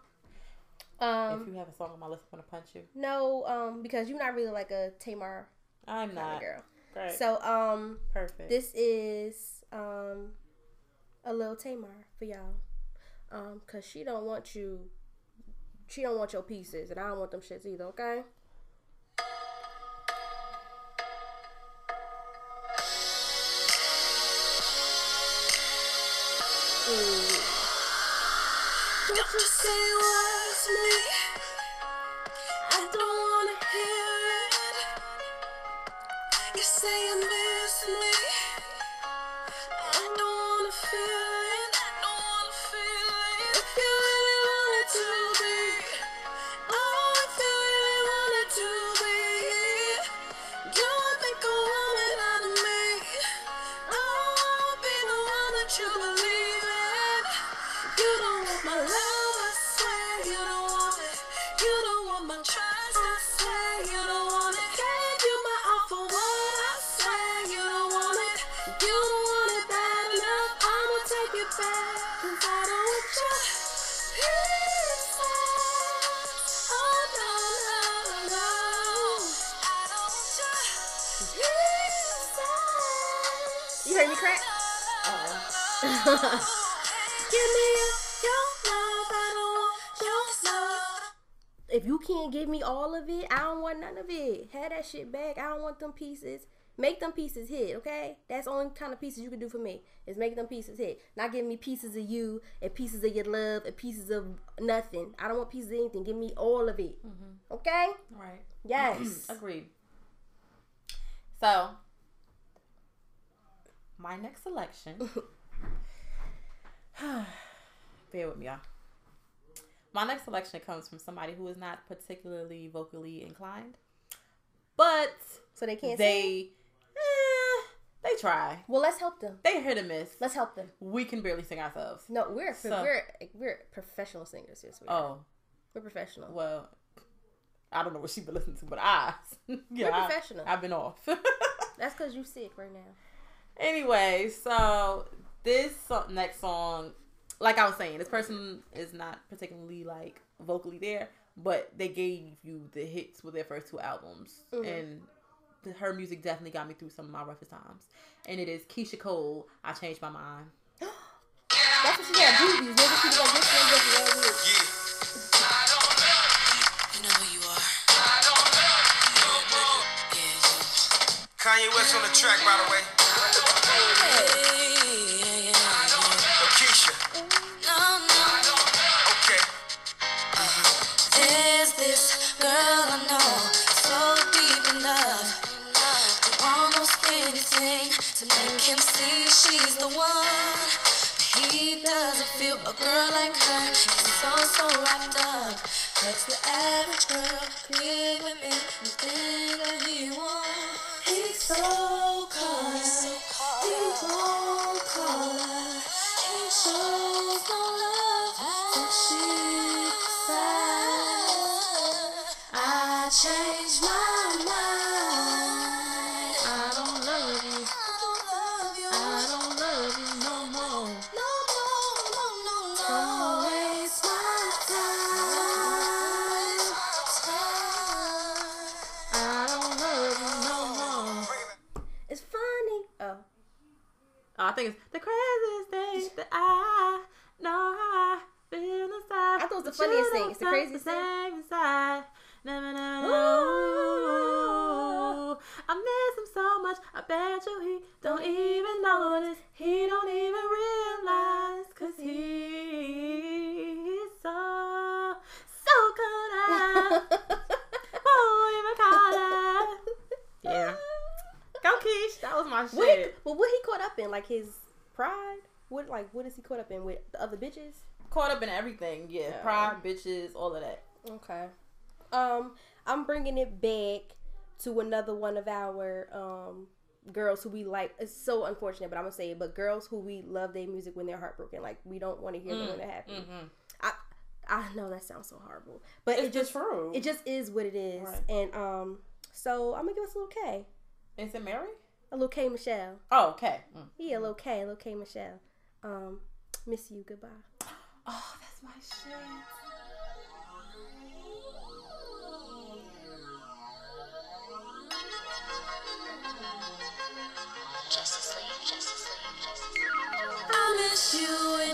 if um, you have a song on my list, I'm gonna punch you. no, um, because you're not really like a Tamar I'm not. girl. Right. So, um, Perfect. this is um a little Tamar for y'all. Um, cause she don't want you. She don't want your pieces, and I don't want them shits either. Okay. Say it was me. I don't wanna hear it. You say if you can't give me all of it, I don't want none of it. Have that shit back. I don't want them pieces. Make them pieces hit, okay? That's the only kind of pieces you can do for me. Is make them pieces hit. Not give me pieces of you and pieces of your love and pieces of nothing. I don't want pieces of anything. Give me all of it. Mm-hmm. Okay? Right. Yes. Agreed. So, my next selection. bear with me, y'all. My next selection comes from somebody who is not particularly vocally inclined, but so they can't sing? they, eh, they try. Well, let's help them. They hit or miss. Let's help them. We can barely sing ourselves. No, we're So- we're we're professional singers. Yes, we are. Oh, We're professional. well, I don't know what she's been listening to, but I, yeah, We're I, I've been off. That's because you sick right now. Anyway, so this so- next song, like I was saying, this person is not particularly like vocally there, but they gave you the hits with their first two albums, mm-hmm. and her music definitely got me through some of my roughest times. And it is Keyshia Cole. I changed my mind. That's what she got boobies. Nigga, she was like, this one doesn't know it. You know who you are. Yeah. Kanye West on the track, by the way. Girl I know, so deep in love. Do almost anything to make him see she's the one. He doesn't feel a girl like her. He's so, so wrapped up. That's the average girl. Women and think that he wants. He's so cold. He won't call her. He shows no love. So she decides. I changed my mind. I don't love you. I don't love you no more. No, no, no, no, no. Don't waste my time. I don't love you no more. It's funny. Oh. oh. I think it's the craziest thing that I know I feel inside. I thought it was the funniest thing. It's the craziest thing. Same inside. Never, never know. I miss him so much. I bet you he don't even notice. He don't even realize. Cause he's so, so good. Oh. Yeah. Go Keish. That was my What he, shit. well, what he caught up in? Like his pride? What like what is he caught up in with the other bitches? Caught up in everything. Yeah. Yeah. Pride, bitches, all of that. Okay. Um, I'm bringing it back to another one of our um girls who we like. It's so unfortunate, but I'm gonna say it. But girls who we love their music when they're heartbroken. Like we don't want to hear them when they're happy. I I know that sounds so horrible, but It's it just true. it just is what it is. Right. And um, so I'm gonna give us a little K, Is it Mary? a little K Michelle. Oh, okay. Mm. Yeah, a little K, a little K Michelle. Um, miss you. Goodbye. Oh, that's my shit. You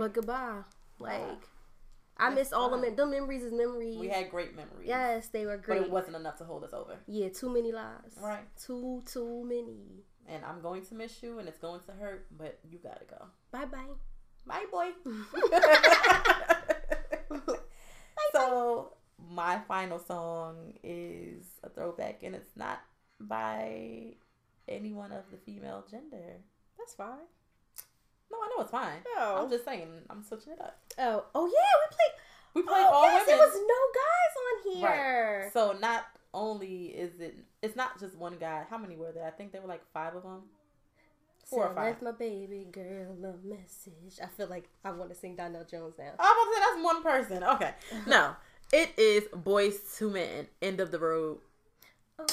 but goodbye. Like I miss all of them. Memories is memories. we had great memories. yes, they were great. But it wasn't enough to hold us over. yeah, too many lies. Right. Too too many. And I'm going to miss you and it's going to hurt, but you gotta go. Bye bye. Bye, boy. so, my final song is a throwback and it's not by anyone of the female gender. That's fine. No, I know it's fine. Oh. I'm just saying. I'm switching it up. Oh, oh yeah, we played. We played oh, all yes, women. There was no guys on here. Right. So not only is it, it's not just one guy. How many were there? I think there were like five of them. Four or So five. left my baby girl a message. I feel like I want to sing Donell Jones now. I'm about to say that's one person. Okay. No, it is Boyz II Men. End of the road. Oh,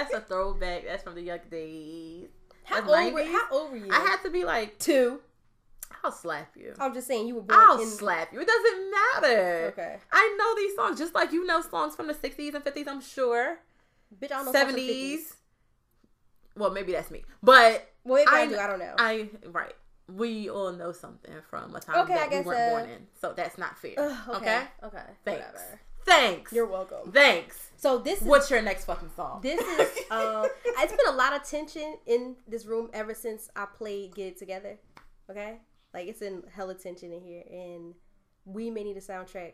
That's a throwback. That's from the young days. how that's old, were, how old were you? I had to be like, two. I'll slap you. I'm just saying you were born I'll in. slap you. It doesn't matter. Okay. I know these songs just like you know songs from the 60s and 50s, I'm sure. Bitch, I don't know. 70s. 50s. Well, maybe that's me. But Well, I, I- do. I don't know. I right. We all know something from a time Okay, that I guess, we weren't uh, born in. So that's not fair. Ugh, okay? okay. Okay. Thanks. Whatever. Thanks. You're welcome. Thanks. So this is What's your next fucking song? This is um it's been a lot of tension in this room ever since I played Get It Together. Okay? Like it's in hella tension in here and we may need a soundtrack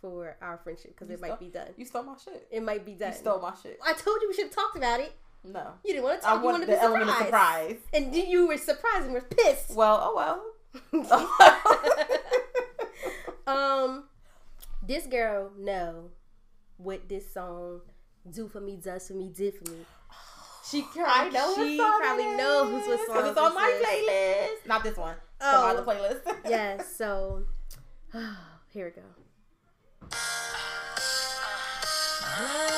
for our friendship because it might be done. You stole my shit. It might be done. You stole my shit. I told you we should have talked about it. No. You didn't want to I talk. You want wanted the to be element of surprised. surprise. And you- you were surprised and were pissed. Well, oh well. um, this girl know what this song "Do for Me, Does for Me, Did for Me." She I probably, know what she song probably knows what is, song 'cause it's on my playlist. Not this one. Oh. Some other playlist. yeah, so here we go.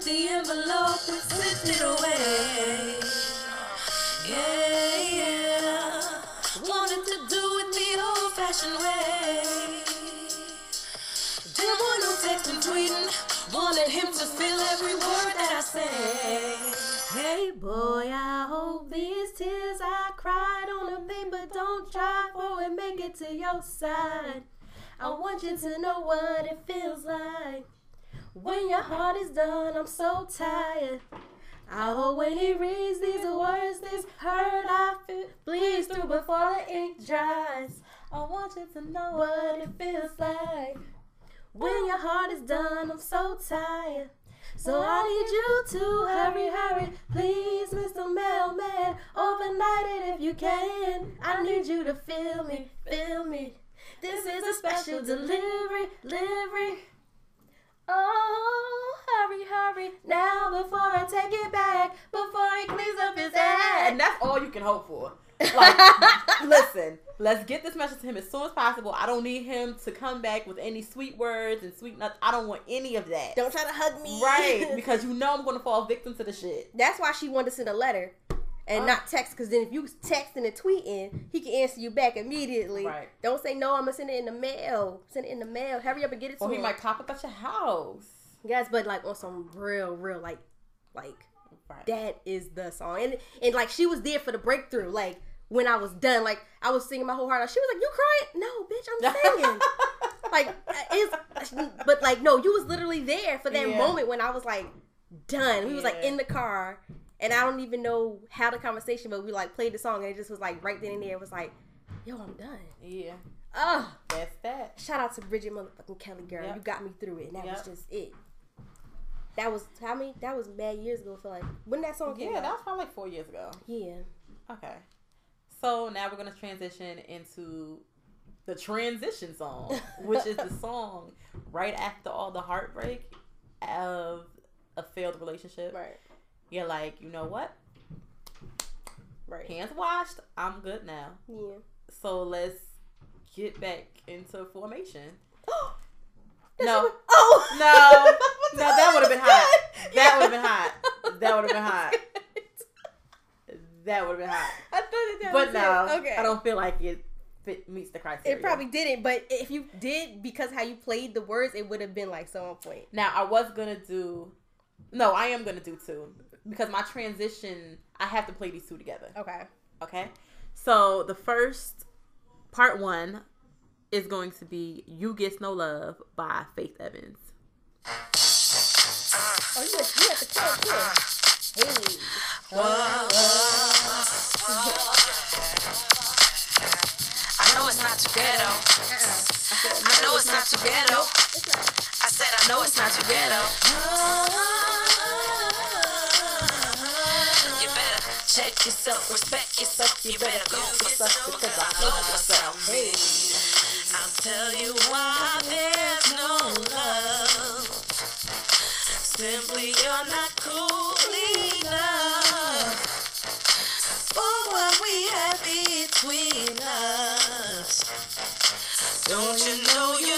The envelope and slipped it away. Yeah, yeah. Wanted to do it the old fashioned way. Didn't want no texting, tweeting. Wanted him to feel every word that I say. Hey boy, I hope these tears I cried on the paper don't dry for it make it to your side. I want you to know what it feels like. When your heart is done, I'm so tired. I hope when he reads these words, this hurt I feel bleeds through before the ink dries. I want you to know what it feels like. When your heart is done, I'm so tired. So I need you to hurry, hurry, please, Mr. Mailman. Overnight it if you can. I need you to feel me, feel me. This is a special delivery, delivery. Oh, hurry, hurry, now before I take it back, before he cleans up his ass. and that's all you can hope for. Like, listen, let's get this message to him as soon as possible. I don't need him to come back with any sweet words and sweet nuts. I don't want any of that. Don't try to hug me. right, because you know I'm going to fall victim to the shit. That's why she wanted to send a letter and Oh. not text. Because then if you texting and tweeting, he can answer you back immediately. Right. Don't say no. I'm gonna send it in the mail. Send it in the mail. Hurry up and get it to Or he him. might pop up at your house. Yes, but like on some real, real like, like Right. that is the song. And and like she was there for the breakthrough. Like when I was done, like I was singing my whole heart out. She was like, "You crying? No, bitch, I'm singing." like uh, it's, but like no, you was literally there for that Yeah. moment when I was like done. We was like in the car, and I don't even know how the conversation, but we like played the song, and it just was like right then and there. It was like, "Yo, I'm done." yeah, Oh, that's that. shout out to Bridget motherfucking Kelly, girl. Yep. You got me through it, and that Yep. was just it. That was how many? That was mad years ago. I feel like when that song came Yeah, out. that was probably like four years ago. yeah. Okay. So now we're gonna transition into the transition song, which is the song right after all the heartbreak of a failed relationship. Right. You're like, you know what? Right. Hands washed. I'm good now. Yeah. So let's get back into formation. No. oh No. No, that would have been hot. That would have been hot. That would have been hot. That would have been hot. I thought that, that But was no, it. Okay. I don't feel like it fit, meets the criteria. It probably didn't, but if you did, because how you played the words, it would have been like so on point. Now I was gonna do. No, I am gonna do two because my transition. I have to play these two together. Okay. Okay. So the first part one is going to be "You Gets No Love" by Faith Evans. Oh, you have, you have to kill too. Hey. I know it's not too ghetto. Uh-uh. I know it's not too ghetto. I said I know it's not too ghetto. Uh-huh. Check yourself, respect yourself. You better go for because I love myself. Hey, I'll tell you why there's no love. Simply you're not cool enough for what we have between us. Don't you know you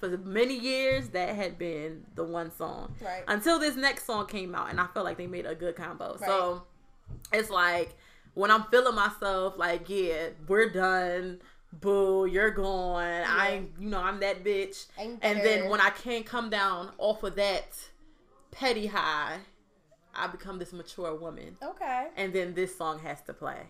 For the many years, that had been the one song. Right. Until this next song came out, and I felt like they made a good combo. So it's like when I'm feeling myself, like, yeah, we're done. Boo, you're gone. I, ain't- you know, I'm that bitch. And then when I can't come down off of that petty high, I become this mature woman. Okay. And then this song has to play.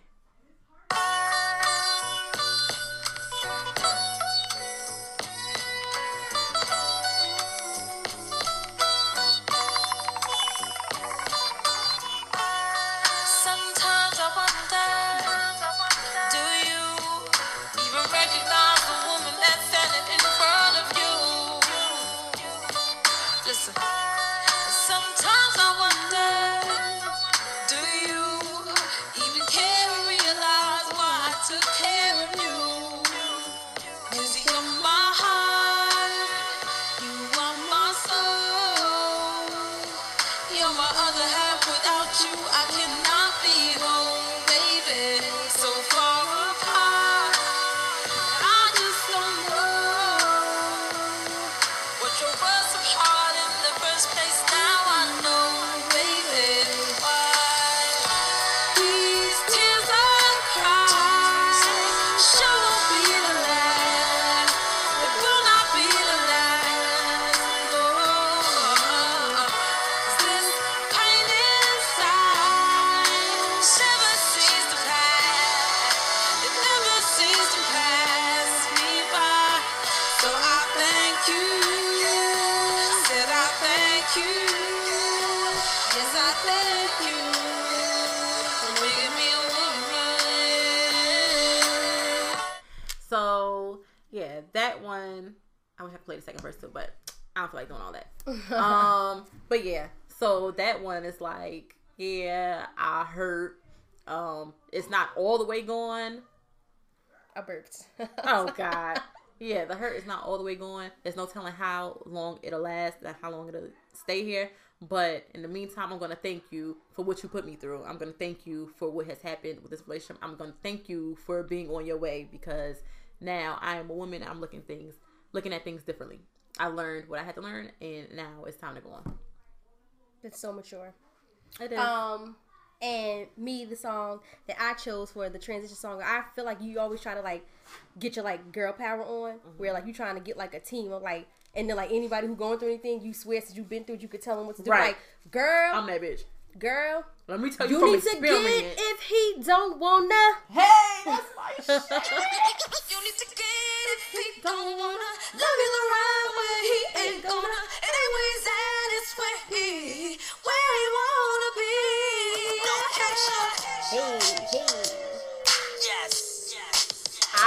One I would have to play the second verse too, but I don't feel like doing all that. um, but yeah, so that one is like, yeah, I hurt. Um, it's not all the way gone. I burped. Oh God, yeah, the hurt is not all the way gone. There's no telling how long it'll last, and how long it'll stay here. But in the meantime, I'm gonna thank you for what you put me through. I'm gonna thank you for what has happened with this relationship. I'm gonna thank you for being on your way because now I am a woman. I'm looking things, looking at things differently. I learned what I had to learn, and now it's time to go on. It's so mature. It is. Um, and me, the song that I chose for the transition song, I feel like you always try to like get your like girl power on, Mm-hmm. where like you trying to get like a team of like, and then like anybody who going through anything, you swear since you've been through it, you could tell them what to do. Right. Like, girl, I'm that bitch. Girl, Let me tell you, you from need to get if he don't wanna. hey, that's my shit. You need to get if he don't wanna love you the right way. He ain't gonna. Anyways, that is where he, where he wanna be. Hey, hey.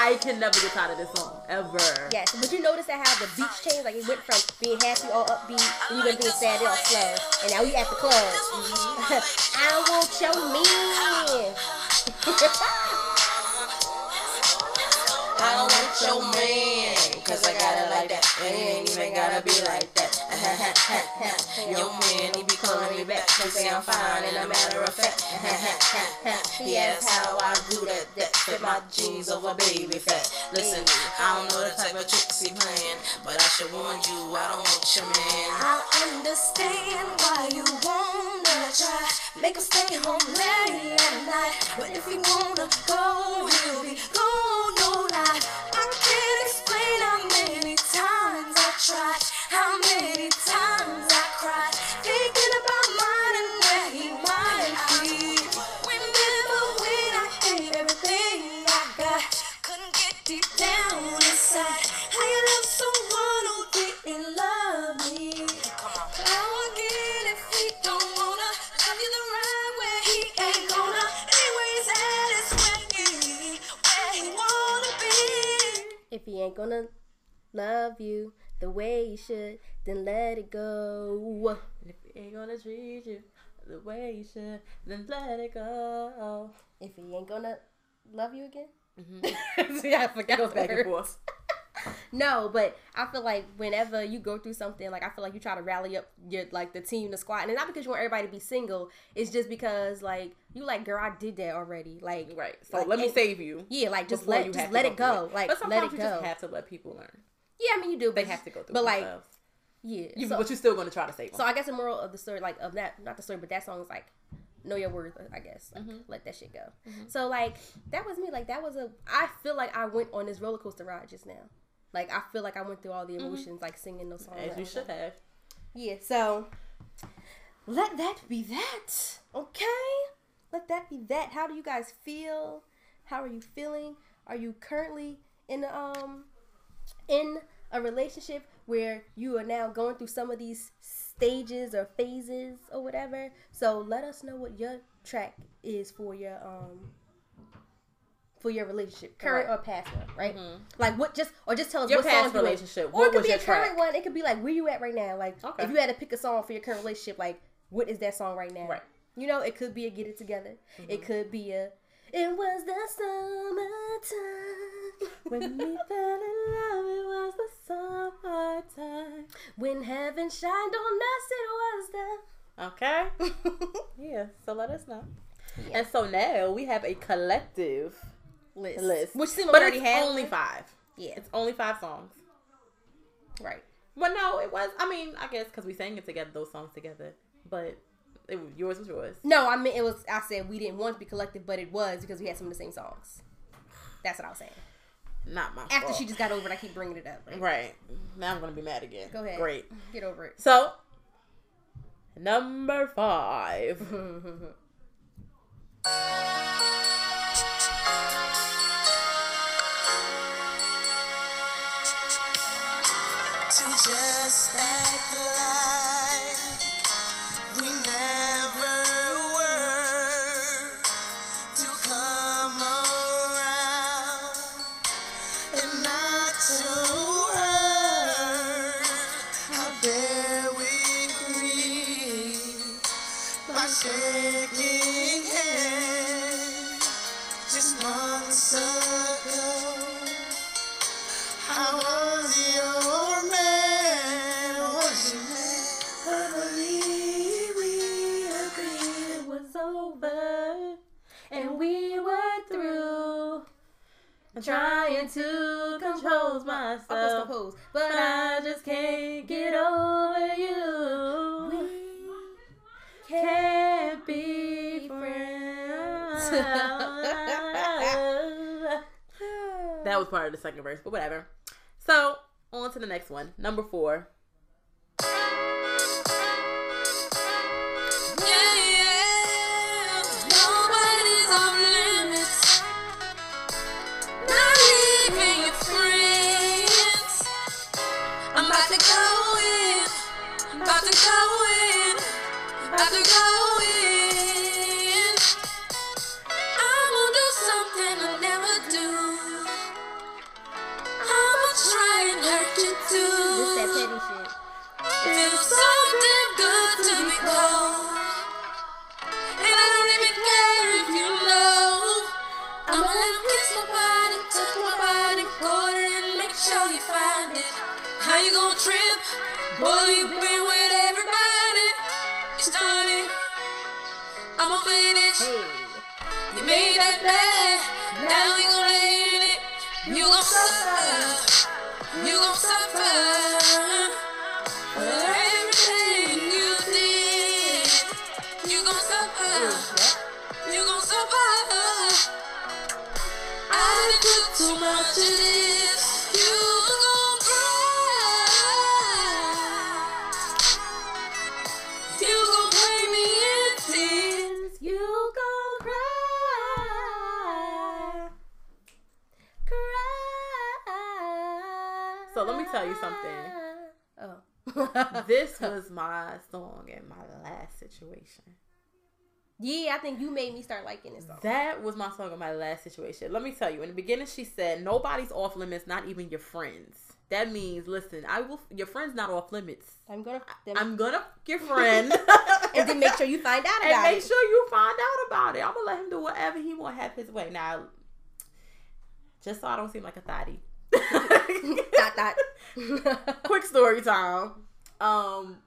Yes, yes. I can never get tired of this song ever. Yes, but you notice that how the beats changed? Like it went from being happy all upbeat, and you went being sad all slow, and now we at the club. I want your man. I don't want your man, cause I got it like that. And he ain't even gotta be like that. Your man, he be calling me back. They say I'm fine, and a matter of fact. He asks how I do that. That fit my jeans over baby fat. Listen, I don't know the type of tricks he playing, but I should warn you, I don't want your man. I understand why you wanna try. Make him stay home late at night. But if he wanna go, he'll be gone, no lie. I can't explain how many times tried, how many times I cried, thinking about mine and where he might be. Remember when I gave everything I got, couldn't get deep down inside. How you love someone who didn't love me? How again if he don't wanna love you the right way? He ain't gonna. Anyways, that is where he, where he wanna be. If he ain't gonna love you the way you should, then let it go. If he ain't gonna treat you the way you should, then let it go. If he ain't gonna love you again. Mm-hmm. See, I forgot Goes back and forth. No, but I feel like whenever you go through something, like I feel like you try to rally up your like the team, the squad, and it's not because you want everybody to be single. It's just because like you like, girl, I did that already. Like, Right. So like, let me and- save you. Yeah, like just let you just let it through go. Like but sometimes let it you go. just have to let people learn. Yeah, I mean you do. They have to go through. But like, themselves. yeah. You- so, but you're still gonna try to save them. so I guess the moral of the story, like of that, not the story, but that song is like, know your worth. I guess like, Mm-hmm. let that shit go. So like that was me. Like that was a. I feel like I went on this roller coaster ride just now. Like I feel like I went through all the emotions, like singing those songs. Mm-hmm. as you should like- have. Yeah, so let that be that. Okay? Let that be that. How do you guys feel? How are you feeling? Are you currently in a, um in a relationship where you are now going through some of these stages or phases or whatever? So let us know what your track is for your um for your relationship, current Right. or past one, right? Like what just or just tell us Your what past song relationship, or what it could was be your a current track? one. It could be like where you at right now. Like Okay. if you had to pick a song for your current relationship, like what is that song right now? Right. Mm-hmm. You know, it could be a Get It Together. It could be a It Was the Summertime When we fell in love, it was the summertime. when heaven shined on us. It was the Okay. yeah. So let us know. And so now we have a collective list, list, which seemed but already it's had only five. Yeah, It's only five songs. right. Well, no, it was. I mean, I guess because we sang it together, those songs together. But it was yours was yours. No, I mean it was. I said we didn't want to be collective, but it was because we had some of the same songs. That's what I was saying. Not my fault. After fault. she just got over it, I keep bringing it up. Right? right now, I'm gonna be mad again. Go ahead. Great. Get over it. So number five. to just act like Trying to compose myself, Uh, compose, but I just can't get over you. Can't be friends. That was part of the second verse, but whatever. So, on to the next one. Number four. About to go in. About to go in. I'm gonna do something I never do. I'ma try and hurt you too. This that petty shit. Feels something good to be cold. And I don't even care if you know. I'ma let him kiss my body, touch my body, quarter and make sure you find it. How you gonna trip? Boy, you been You made that bad. Now we gonna end it. You gon' suffer. You gon' suffer. For everything you did. You gon' suffer. You gon' suffer. I took too much of this. You tell you something. Ah. Oh. This was my song in my last situation. yeah, I think you made me start liking this song. That was my song in my last situation. Let me tell you. In the beginning, she said, "Nobody's off limits, not even your friends." That means, listen, I will. Your friend's not off limits. I'm gonna then, I'm gonna f- your friend, and then make sure you find out and about make it. sure you find out about it. I'm gonna let him do whatever he want, have his way. Now, just so I don't seem like a thotty. dot dot. Quick story time. Um,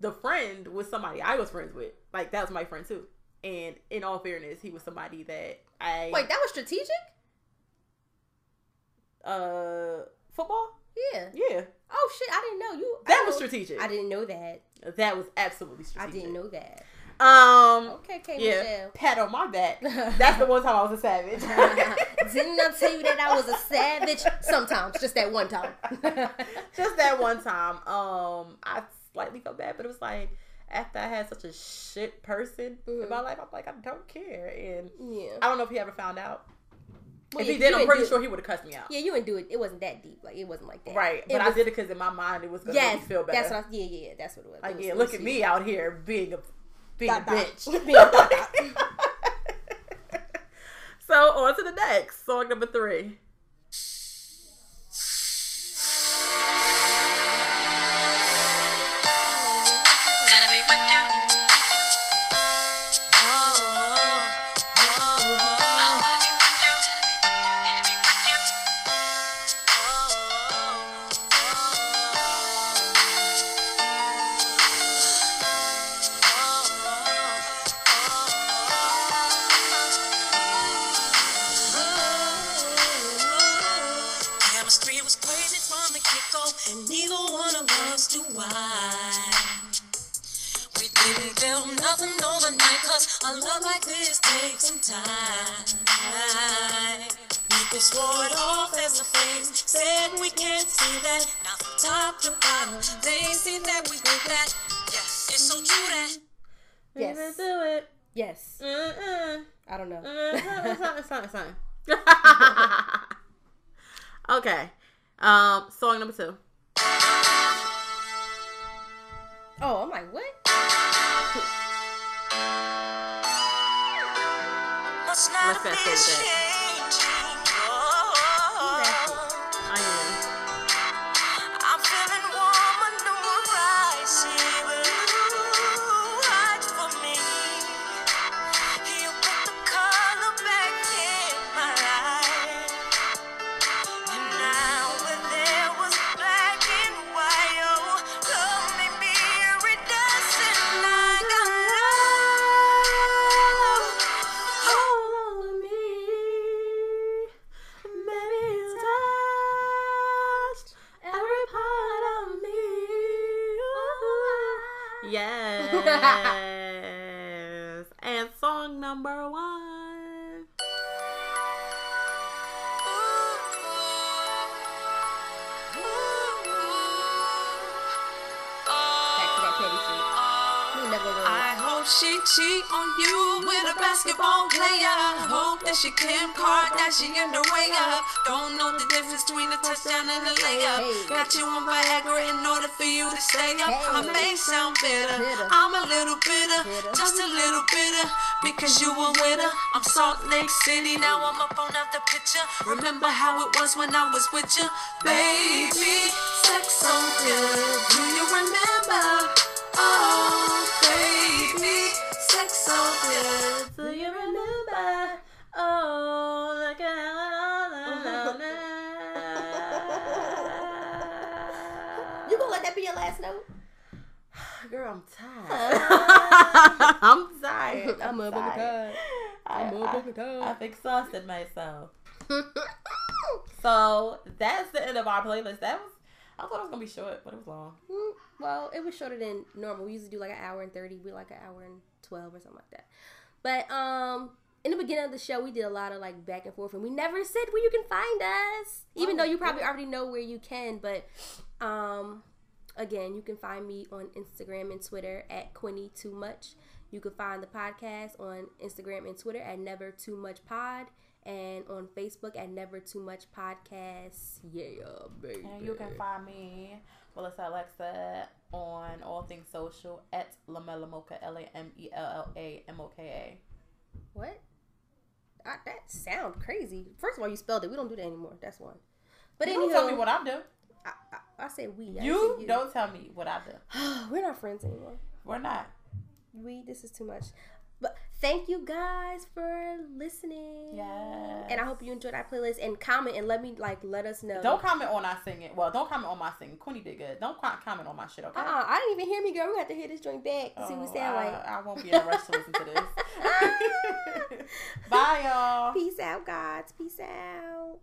the friend was somebody I was friends with. Like that was my friend too. And in all fairness, he was somebody that I Wait, that was strategic? uh football. Yeah. Yeah, Oh shit, I didn't know you. That was strategic. I didn't know that. That was absolutely strategic. I didn't know that. Um. Okay, K Yeah. Michelle. Pat on my back. That's the one time I was a savage. Didn't I tell you that I was a savage? Sometimes, just that one time. Just that one time. Um, I slightly felt bad, but it was like after I had such a shit person in my life, I'm like, I don't care, and yeah. I don't know if he ever found out. Well, if yeah, he did, I'm pretty sure he would have cussed me out. Yeah, you didn't do it. It wasn't that deep. Like it wasn't like that. Right, but I did it because in my mind it was gonna Yes, make me feel better. that's what. I, yeah, yeah, that's what it was. It was- yeah, it look was at me out here being a being Dot, a dot. bitch. Being a dot, dot. so on to the next song number three. Okay. Um, song number two. Oh, I'm like, what? Let's not fast basketball player. Hope that she Kim Kardashian the way up. Don't know the difference between a touchdown and a layup. Got you on Viagra in order for you to stay up. I may sound bitter. I'm a little bitter, just a little bitter. Because you a winner. I'm Salt Lake City, now I'm up on the picture. Remember how it was when I was with you, baby. Sex so good, do you remember? Oh, baby, sex so good. Do you remember? Oh, look at You gonna let that be your last note? Girl, I'm tired. I'm tired. I'm a tired. tired. I, I'm I, tired. I've exhausted myself. So that's the end of our playlist. That was I thought it was gonna be short, but it was long. Well, it was shorter than normal. We usually do like an hour and thirty. We like an hour and twelve or something like that. But um, in the beginning of the show, we did a lot of like back and forth, and we never said where you can find us. Even Oh, though you probably already know where you can, but um, again, you can find me on Instagram and Twitter at Quinny Too Much. You can find the podcast on Instagram and Twitter at Never Too Much Pod, and on Facebook at Never Too Much Podcast. Yeah, baby. And you can find me, Melissa Alexa, on all things social at Lamella Mocha, L A M E L L A M O K What? I, that sound crazy. First of all, you spelled it. We don't do that anymore. That's one. But A. You anywho, don't tell me what I do. I, I, I said we. Didn't You don't tell me what I do. We're not friends anymore. We're not. We. This is too much thank you guys for listening. Yeah. And I hope you enjoyed our playlist and comment and let me like let us know. Don't comment on our singing. Well, don't comment on my singing. Quinny did good. Don't comment on my shit. Okay. Uh-uh, I didn't even hear me, girl. We have to hear this joint back to see what oh, sound I, like. I won't be in a rush to listen to this. Bye, y'all. Peace out, gods. Peace out.